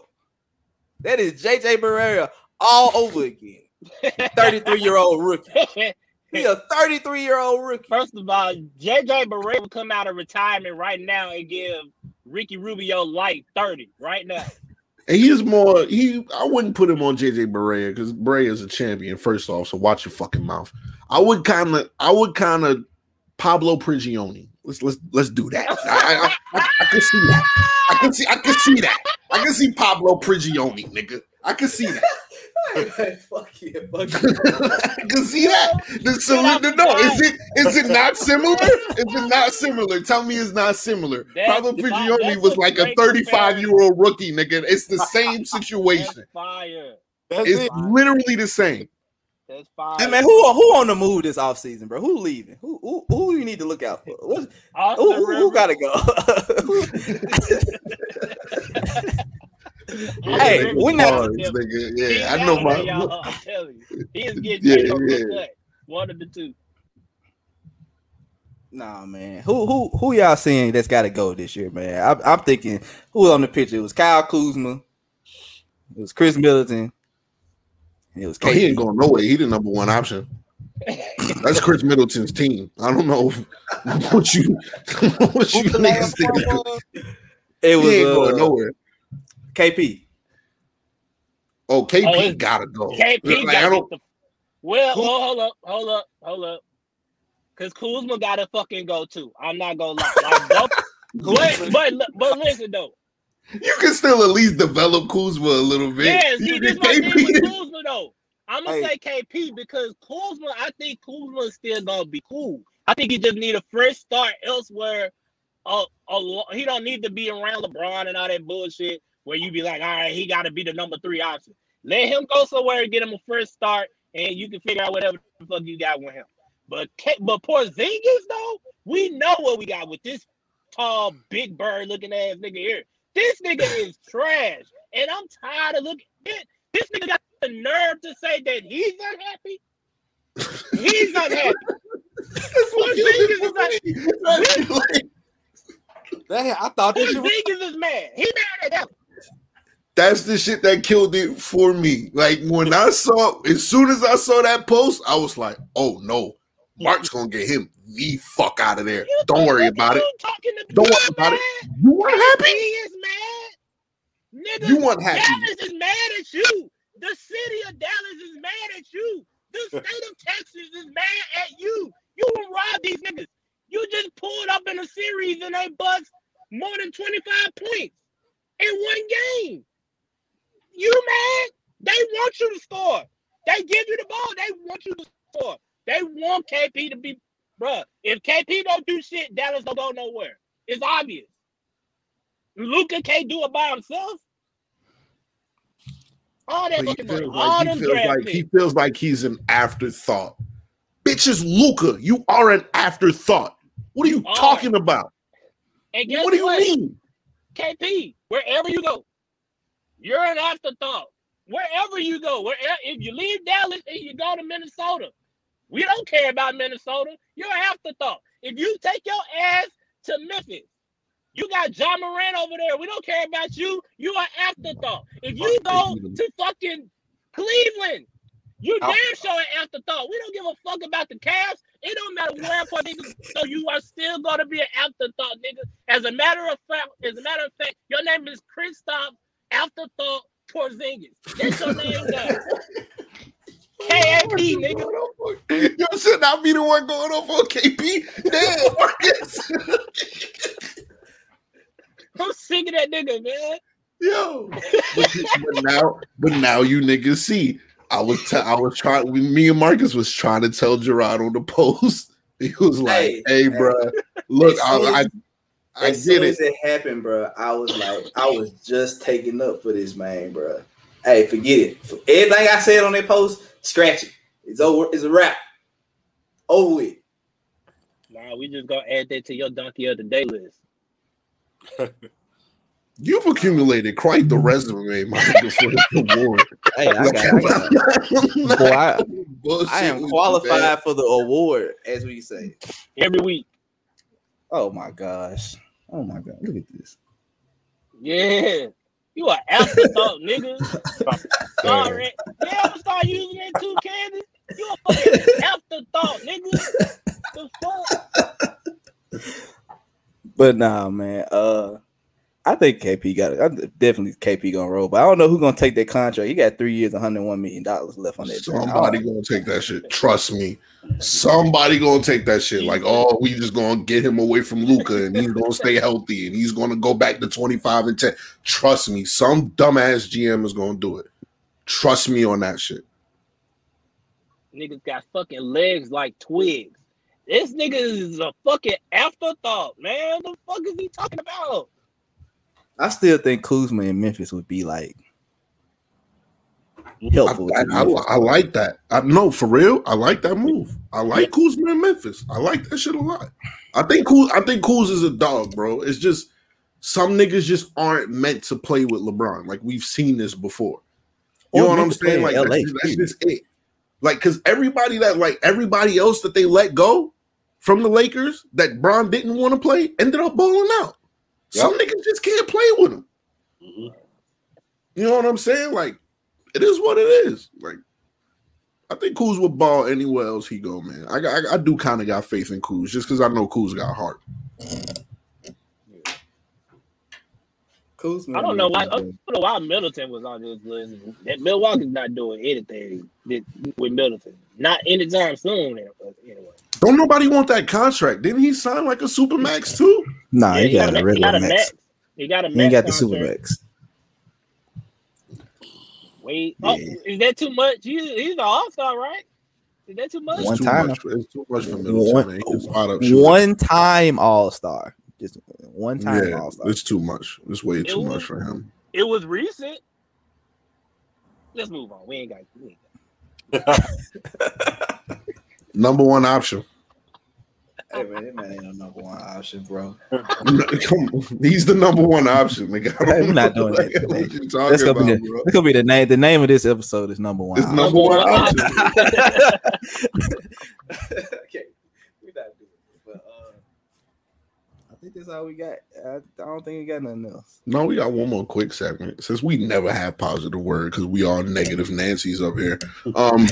That is JJ Barea all over again. 33 year old rookie. He a 33 year old rookie. First of all, JJ Barea will come out of retirement right now and give Ricky Rubio light 30 right now. And he's more he I wouldn't put him on JJ Barea because Barea is a champion, first off. So watch your fucking mouth. I would kind of I would kind of Pablo Prigioni. Let's let's let's do that. I, I, I, I can see that. I can see I can see that. I can see Pablo Prigioni, nigga. I can see that. fuck yeah, fuck I can see that. The solution, no, is it is it not similar? Is it not similar? Tell me it's not similar. That- Pablo Prigioni was like a 35 year old rookie, nigga. It's the same situation. That's fire. That's It's it. literally the same. That's fire. Hey man, who who on the move this offseason, bro? Who leaving? Who who who you need to look out for? What's, who, who, who gotta go? Hey, we is not- one of Bars, them. nigga. He Yeah, I know my. y'all, uh, I'm telling you. He is getting Yeah, paid over yeah. the cut. One of the two. nah, man. Who who who y'all seeing that's got to go this year, man? I'm, I'm thinking who on the picture? It was Kyle Kuzma. It was Khris Middleton. And It was Oh, he ain't going nowhere. He the number one option. That's Khris Middleton's team. I don't know what you what you niggas last think. It was He ain't going uh, nowhere. KP. Oh, KP Oh, gotta go. KP Like, I got don't. the well, Who- well, hold up, hold up, hold up. Cause Kuzma gotta fucking go too. I'm not gonna lie. Like, both, but, but but listen though. You can still at least develop Kuzma a little bit. Yeah, see, You this can- my thing with Kuzma though. I'm gonna Hey. say KP because Kuzma, I think Kuzma is still gonna be cool. I think he just need a fresh start elsewhere a, a lo- he don't need to be around LeBron and all that bullshit where you be like, all right, he got to be the number three option. Let him go somewhere and get him a first start, and you can figure out whatever the fuck you got with him. But K- but Porzingis though, we know what we got with this tall, big bird looking ass nigga here. This nigga is trash, and I'm tired of looking. At, this nigga got the nerve to say that he's unhappy. He's unhappy. Porzingis is unhappy. Damn, I thought this shit was is mad. He mad at him. That's the shit that killed it for me. Like when I saw, as soon as I saw that post, I was like, "Oh no, Mark's gonna get him the fuck out of there. You Don't worry about it. to Don't worry about it. You weren't He is mad. Nigga, You weren't happy. Dallas is mad at you. The city of Dallas is mad at you. The state of Texas is mad at you. You will rob these niggas. You just pulled up in a series and they bust more than 25 points in one game. You mad? They want you to score. They give you the ball. They want you to score. They want KP to be, bruh. If KP don't do shit, Dallas don't go nowhere. It's obvious. Luka can't do it by himself. All that fucking money, feels all he them feels like he feels like he's an afterthought. Bitch is Luka. You are an afterthought. What are you talking about? And guess What do you what? mean? KP, wherever you go, you're an afterthought. Wherever you go, where if you leave Dallas and you go to Minnesota, we don't care about Minnesota. You're an afterthought. If you take your ass to Memphis, you got Ja Morant over there. We don't care about you. You are afterthought. If you go to fucking Cleveland, you oh. damn sure an afterthought. We don't give a fuck about the Cavs. It don't matter where for niggas. So you are still gonna be an afterthought, nigga. As a matter of fact, as a matter of fact, your name is Kristaps Afterthought Porzingis. That's your name, guys. KAP, nigga. You should not be the one going off on KP. Damn, Marcus. I'm sick of that nigga, man. Yo. But, but now, but now you niggas see. I was t- I was trying. Me and Marcus was trying to tell Gerard on the post. He was like, Hey, "Hey, hey. bruh, look, I, soon I, as- I as get soon it. as it happened, bro, I was like, I was just taking up for this man, bro. Hey, forget it. Everything I said on that post, scratch it. It's over. It's a wrap. Over with. Nah, we just gonna add that to your donkey of the day list. You've accumulated quite the resume, my nigga, for this award. Hey, I got, I. Boy, I, I am with you, man. qualified for the award, as we say. Every week. Oh my gosh. Oh my god. Look at this. Yeah. You an afterthought, nigga. Sorry. Yeah, I'm gonna start using that too, Candy. You a fucking afterthought, nigga. The fuck? But nah, man. Uh, I think KP got it. I definitely KP gonna roll, but I don't know who's gonna take that contract. He got three years, 101 million dollars left on that. joint. Somebody gonna take that shit. Trust me. Somebody gonna take that shit. Like, oh, we just gonna get him away from Luka and he's gonna stay healthy and he's gonna go back to 25 and 10. Trust me, some dumbass GM is gonna do it. Trust me on that shit. Niggas got fucking legs like twigs. This nigga is a fucking afterthought, man. The fuck is he talking about? I still think Kuzma in Memphis would be like I, helpful. I, to I, I like that. I know for real. I like that move. I like Kuzma in Memphis. I like that shit a lot. I think Kuz, I think Kuz is a dog, bro. It's just some niggas just aren't meant to play with LeBron. Like we've seen this before. You Or know what I'm meant to play saying? Like that's, just, that's just it. Like because everybody that like everybody else that they let go from the Lakers that Bron didn't want to play ended up balling out. Some niggas just can't play with him. Mhm. You know what I'm saying? Like, it is what it is. Like, I think Kuz would ball anywhere else he go, man. I I, I do kind of got faith in Kuz just because I know Kuz got heart. Kuzma I don't know why. I Memphis, don't know why Middleton was on this list. That Milwaukee's not doing anything with Middleton. Not anytime soon. Anyway. Don't nobody want that contract. Didn't he sign like a super max too? Nah, Yeah, he got a he regular got a max. max. He got a He max. ain't got the contract. super max. Wait, oh, Yeah. is that too much? He's, he's an all star, right? Is that too much? One too time. much. It's too much for Middleton, One- man. He can spot. One time All Star. Just one time Yeah, All Star. it's too much. It's way too It much was- for him. It was recent. Let's move on. We ain't got. We ain't got Number one option. Hey man, that man ain't no number one option, bro. He's the number one option, nigga. I don't We're not know doing that what today. you That's gonna about, be the, bro. that's gonna be the name. The name of this episode is number one. It's option. number one option. okay, we not doing it, but uh, I think that's all we got. I, I don't think we got nothing else. No, we got one more quick segment. Since we never have positive word because we all negative Nancy's up here. Um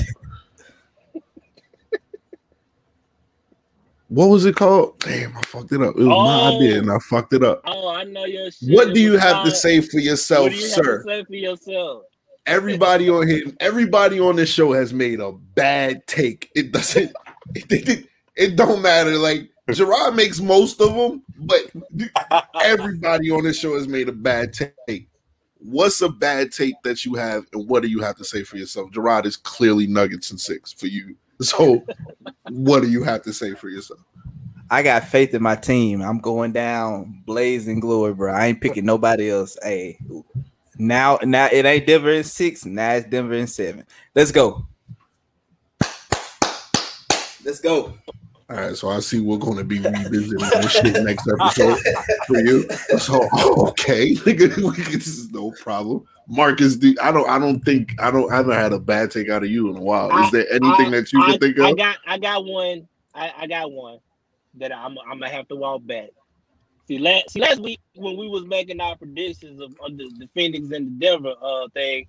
What was it called? Damn, I fucked it up. It was my Oh. idea and I fucked it up. Oh, I know your shit. What do you have to say for yourself, What do you sir? say for yourself? everybody on here, everybody on this show has made a bad take. It doesn't. It, it, it don't matter. Like Gerard makes most of them, but everybody on this show has made a bad take. What's a bad take that you have, and what do you have to say for yourself? Gerard is clearly Nuggets and six for you. So, what do you have to say for yourself? I got faith in my team. I'm going down blazing glory, bro. I ain't picking nobody else. Hey, now, now it ain't Denver in six. Now it's Denver in seven. Let's go. Let's go. All right, so I see we're going to be revisiting this shit next episode for you. So okay, this is no problem. Marcus, do, I don't, I don't think, I don't, I haven't had a bad take out of you in a while. Is there anything I- that you I, can think of? I got, I got one. I, I got one that I'm, I'm gonna have to walk back. See last, see, last week when we was making our predictions of, of the, the Phoenix and the Denver uh thing,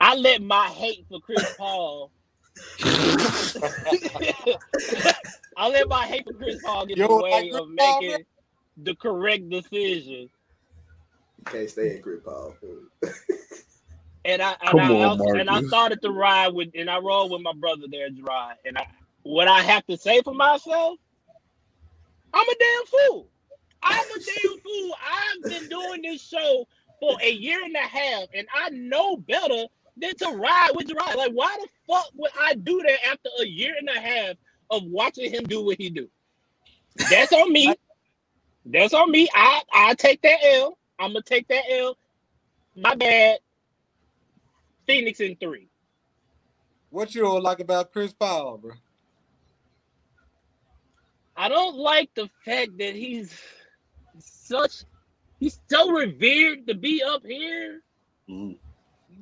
I let my hate for Chris Paul. I let my hate for Chris Paul get You in the way of making the correct decision. You can't stay in grip, Paul. And I and Come I on, also, and I started to ride with and I rolled with my brother there, Gerard. And I what I have to say for myself, I'm a damn fool. I'm a damn fool. I've been doing this show for a year and a half, and I know better than to ride with Gerard. Like, why the fuck would I do that after a year and a half of watching him do what he do? That's on me. That's on me. I I take that L. I'm gonna take that L. My bad. Phoenix in three. What you don't like about Chris Paul, bro? I don't like the fact that he's such he's so revered to be up here, Mhm.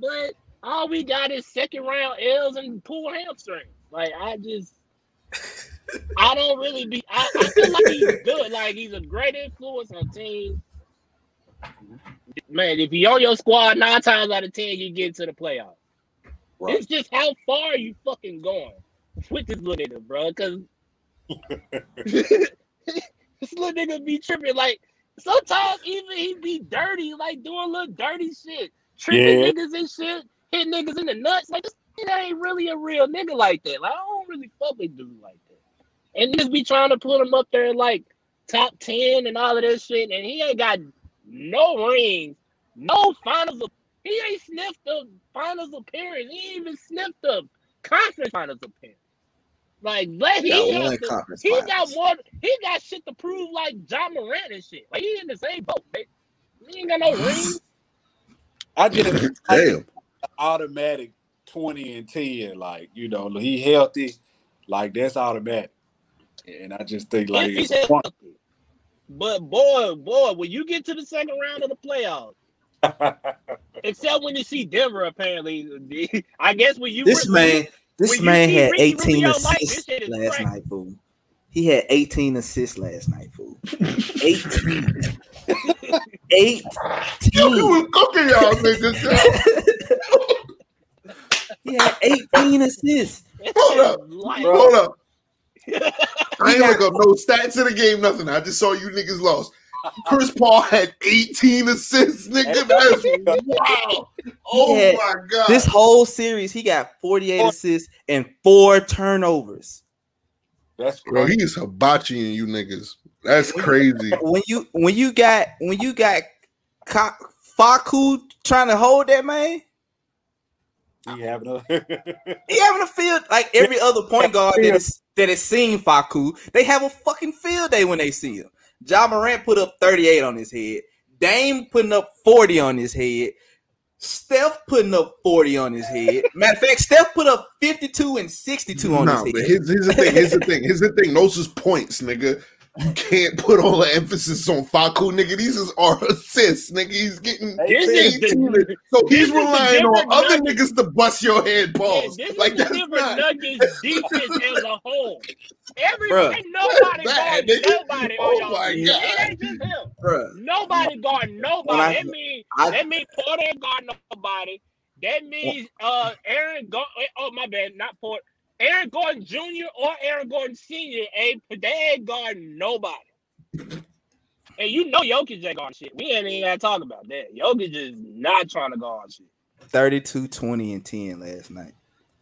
but all we got is second round L's and pull hamstrings. Like I just I don't really be I, I feel like he's good. Like he's a great influence on teams. Man, if he on your squad nine times out of ten, you get to the playoffs. Right. It's just how far you fucking going with this little nigga, bro. Because this little nigga be tripping. Like sometimes even he be dirty, like doing little dirty shit, tripping Yeah. niggas and shit, hit niggas in the nuts. Like this nigga ain't really a real nigga like that. Like I don't really fuck with dudes like that. And niggas be trying to put him up there like top ten and all of that shit, and he ain't got no rings, no finals. He ain't sniffed the finals appearance. He ain't even sniffed the conference finals appearance. Like, let He he, got has one to- he got more. He got shit to prove, like Ja Morant and shit. Like he in the same boat. Baby. He ain't got no rings. I just I just Damn. automatic 20 and 10. Like, you know, he healthy, like that's automatic. And I just think like if it's he's a point. healthy. But boy, boy, when you get to the second round of the playoffs, except when you see Denver, apparently, I guess when you This when man, this man had Ricky 18 Rubio, assists shit last crazy. night, fool. He had 18 assists last night, fool. 18. 18. You was cooking y'all niggas. he had 18 assists. Hold up. Hold up. I ain't look up no stats in the game, nothing. I just saw you niggas lost. Chris Paul had 18 assists, nigga. That's wow. Oh had- my god. This whole series, he got 48 assists and four turnovers. That's Bro, crazy. he's hibachiing you niggas. That's crazy. When you when you got when you got Ka- Facu trying to hold that man, He having a he having a field like every other point guard that is that has seen Facu. They have a fucking field day when they see him. Ja Morant put up 38 on his head. Dame putting up 40 on his head. Steph putting up 40 on his head. Matter of fact, Steph put up 52 and 62 on Nah, his but head. here's, here's the thing. Here's the thing. Here's the thing. Those is points, nigga. You can't put all the emphasis on Facu, nigga. These is our assists, nigga. He's getting This is the- 18. So this he's is the relying on different other Nuggets. niggas to bust your head balls. this Like that's different not. Nuggets defense as a whole. Every Bruh. nobody Bad, guard nobody Oh y'all. my. God. It ain't just him. Bruh. Nobody guard nobody. I- that means I- that means Porter ain't guard nobody. That means uh Aaron Go- oh my bad, not Porter. Aaron Gordon Jr. or Aaron Gordon Sr. ain't they ain't guarding nobody. And you know Jokic ain't guarding shit. We ain't even gotta talk about that. Jokic is not trying to guard shit. 32, 20, and 10 last night.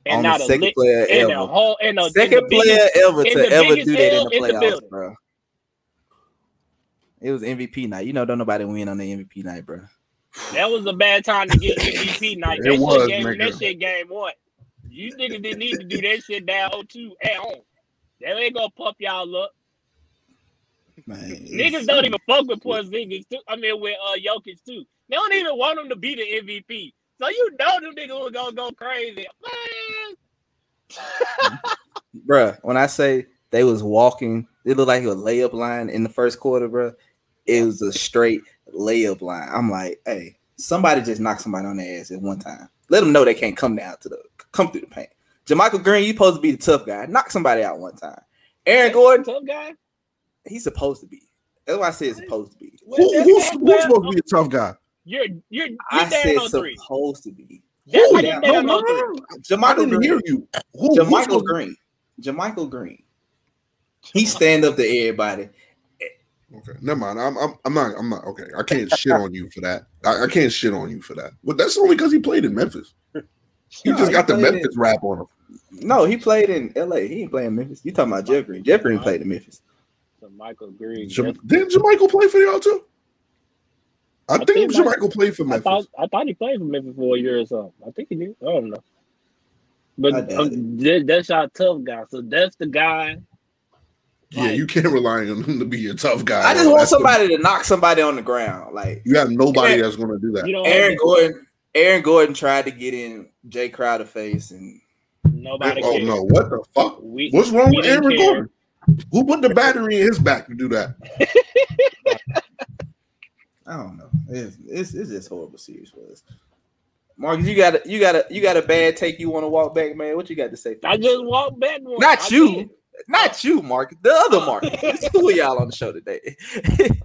And on not the a second lick player in the ever. whole in the, in Second the biggest- player ever to ever do that in L the in the playoffs, bro. It was MVP night. You know, don't nobody win on the MVP night, bro. That was a bad time to get MVP night. It That was, shit game, nigga. that shit game one. You niggas didn't need to do that shit down 0-2 at home. That ain't gonna pump y'all up. Man, Niggas don't even fuck with Porzingis too. I mean with uh Jokic too. They don't even want him to be the MVP. So you know them niggas was gonna go crazy. Man. Bruh, when I say they was walking, it looked like a layup line in the first quarter, bruh. It was a straight layup line. I'm like, hey, somebody just knock somebody on their ass at one time. Let them know they can't come down to the come through the paint. JaMychal Green, you supposed to be the tough guy. Knock somebody out one time. Aaron Gordon, tough guy. he's supposed to be. That's why I said he's supposed to be. Well, Who, who's, who's supposed to be a tough guy? You're you're you're I said on three. supposed to be. That's Who? why No, you're down no, no. I didn't Green. hear you. Who? who's JaMychal supposed- Green. JaMychal Green. He stand up to everybody. Okay, never mind. I'm, I'm, I'm not, I'm not. Okay, I can't shit on you for that. I, I can't shit on you for that. But that's only because he played in Memphis. He No, just he got the played in- Memphis rap on him. No, he played in LA. He ain't playing Memphis. You talking about Jeff Green. Jeff Green played in Memphis. So Michael Green. Jam- Didn't JaMychal play for y'all too? I, I think, think Mike- JaMychal played for I Memphis. thought I thought he played for Memphis for a year or something. I think he did. I don't know. But I um, that, that's our tough guy. So that's the guy. yeah, you can't rely on him to be a tough guy. I just want That's the- somebody to knock somebody on the ground. Like you have nobody Yeah. that's going to do that. You don't Aaron Gordon. Aaron Gordon tried to get in Jae Crowder face, and nobody. oh cares. no, what the fuck? We, What's wrong with Aaron care. Gordon? Who put the battery in his back to do that? I don't know. It's it's, it's just horrible series for us. Marcus, you got a you got a you got a bad take. You want to walk back, man? What you got to say? I just walked back. One. Not I you. did. Not oh. you, Marcus. The other oh. Marcus. It's two of y'all on the show today.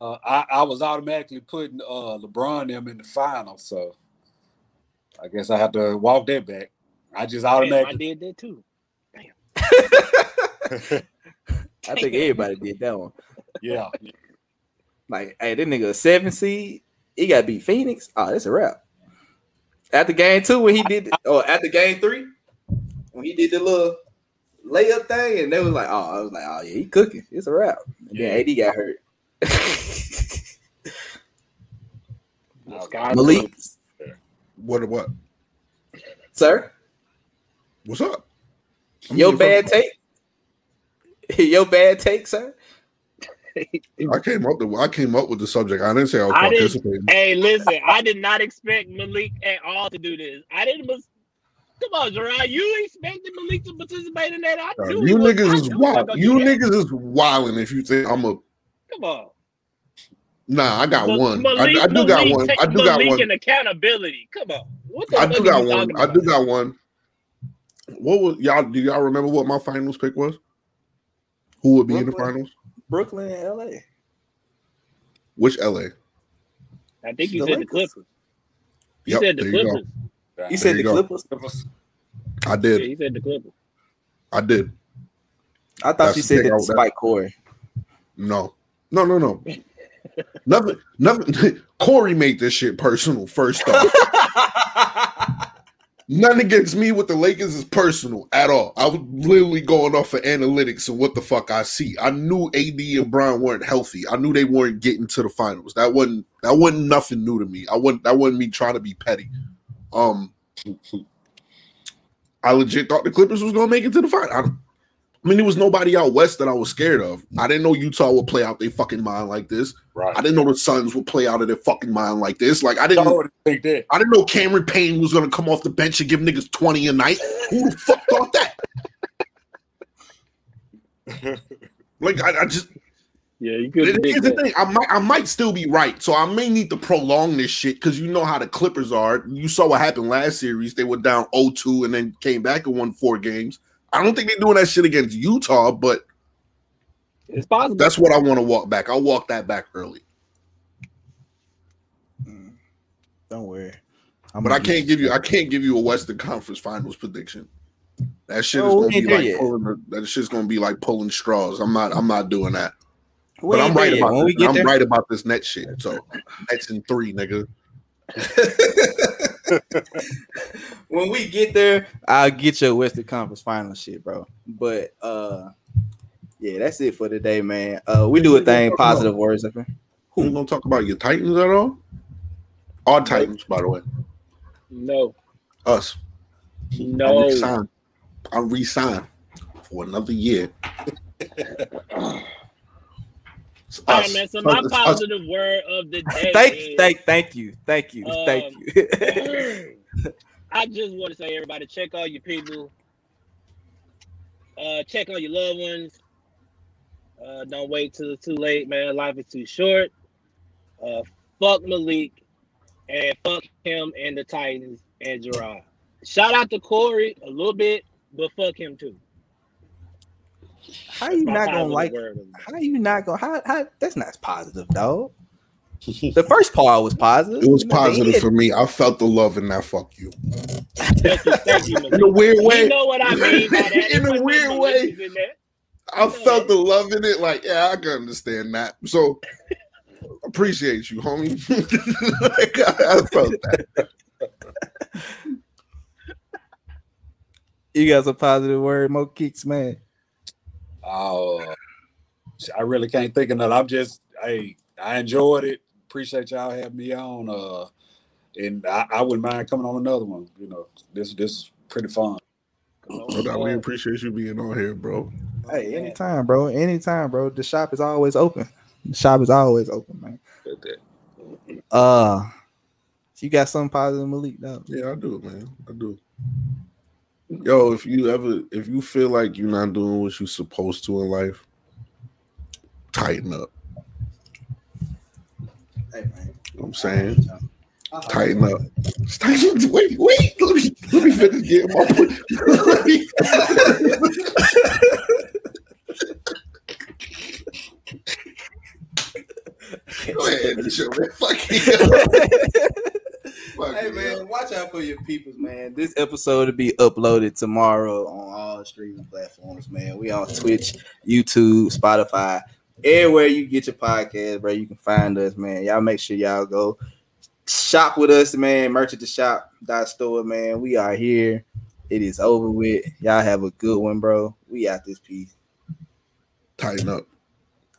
Uh, I, I was automatically putting uh, LeBron them in the final, so I guess I have to walk that back. I just Damn, I automatically. did that too. Damn. I think everybody did that one. yeah, Like, hey, this nigga a seven seed. He got to beat Phoenix. Oh, that's a wrap. After game two, when he did, or after game three, when he did the little layup thing, and they was like, oh, I was like, oh yeah, he cooking. It's a wrap. And then AD got hurt. Sky Malik, What? What? sir, What's up? I'm your bad take. Your bad take, sir. I came up. The, I came up with the subject. I didn't say I was I participating. Hey, listen, I did not expect Malik at all to do this. I didn't. Mis- Come on, Gerard. You expected Malik to participate in that? I knew he you was- I niggas is knew he was wild. You niggas is wilding if you think I'm a. Come on. Nah, I got Ma- one. I, Malik- I do got one. I do got one. and accountability. Come on. What the I do got one. talking I do got one. What was y'all? Do y'all remember what my finals pick was? Who would be in the finals? Brooklyn and LA. Which LA? I think you The said the Lakers. Clippers. You Yep, said the there you go. Clippers. You said you the go. Clippers. I Yeah, did. he said the Clippers. I did. I thought That's you said thing, that I- Corey. No. No, no, no. nothing. Nothing. Corey made this shit personal. First off, nothing against me with the Lakers is personal at all. I was literally going off of analytics and what the fuck I see. I knew AD and Bron weren't healthy. I knew they weren't getting to the finals. That wasn't that wasn't nothing new to me. I wasn't that wasn't me trying to be petty. Um, I legit thought the Clippers was gonna make it to the final. I mean, there was nobody out west that I was scared of. I didn't know Utah would play out their fucking mind like this. Right. I didn't know the Suns would play out of their fucking mind like this. Like I didn't. I would think that. I didn't know Cameron Payne was gonna come off the bench and give niggas twenty a night. Who the fuck thought that? Like I, I just Yeah, you could Here's the thing. I might, I might still be right, so I may need to prolong this shit because you know how the Clippers are. You saw what happened last series; they were down 0-2 and then came back and won four games. I don't think they're doing that shit against Utah, but It's possible. that's what I want to walk back. I'll walk that back early, Mm. Don't worry. I'm but I can't give you, I can't give you a Western Conference Finals prediction. That shit is Oh, gonna be like yet. pulling. That shit's gonna be like pulling straws. I'm not. I'm not doing that. We but I'm right about. when we This. get I'm there. right about this net shit. So Nets in three, nigga. when we get there, I'll get your Western Conference final shit, bro. But uh yeah, that's it for today, man. Uh we do a thing, positive words up here. Who you gonna talk about your Titans at all? Our Titans, by the way. no, Us. No. I no. resign. I resign for another year. It's All right, us. man. So my It's us. positive word of the day. Thank is, thank thank you. Thank you. Thank Um, you. I just want to say, everybody, check all your people. Uh, check on your loved ones. Uh, don't wait till it's too late, man. Life is too short. Uh, fuck Malik and fuck him and the Titans and Gerard. Shout out to Corey a little bit, but fuck him too. How you not gonna like word of how you not gonna how, how that's not positive, dog. The first part was positive. It was You know, positive for me. I felt the love in that fuck you. Thank you, thank you, In a weird way. You know what I mean by that. In a weird way. was in there. I felt the love in it. Like, yeah, I can understand that. So appreciate you, homie. like, I, I felt that. You got some positive word, Mo kicks, man. Oh, I really can't think of that. I'm just, hey, I enjoyed it. Appreciate y'all having me on. Uh, and I, I wouldn't mind coming on another one. You know, this this is pretty fun. Come No we appreciate you being on here, bro. Hey, anytime, bro. Anytime, bro. The shop is always open. The shop is always open, man. But Uh you got something positive, Malik? No. Yeah, I do, man. I do. Yo, if you ever if you feel like you're not doing what you're supposed to in life, tighten up. Hey, man. You know I'm saying? Tighten up. Tighten, wait, wait. Let me let me finish getting my point. Let me- Go ahead, Mitchell, man. Fuck you. Fuck hey you, man, watch out for your peoples, man. This episode will be uploaded tomorrow on all streaming platforms, man. We on Twitch, YouTube, Spotify, everywhere you get your podcast, bro. You can find us, man. Y'all make sure y'all go shop with us, man. Merch at the shop dot store, man. We are here. It is over with. Y'all have a good one, bro. We out this piece. Tighten up.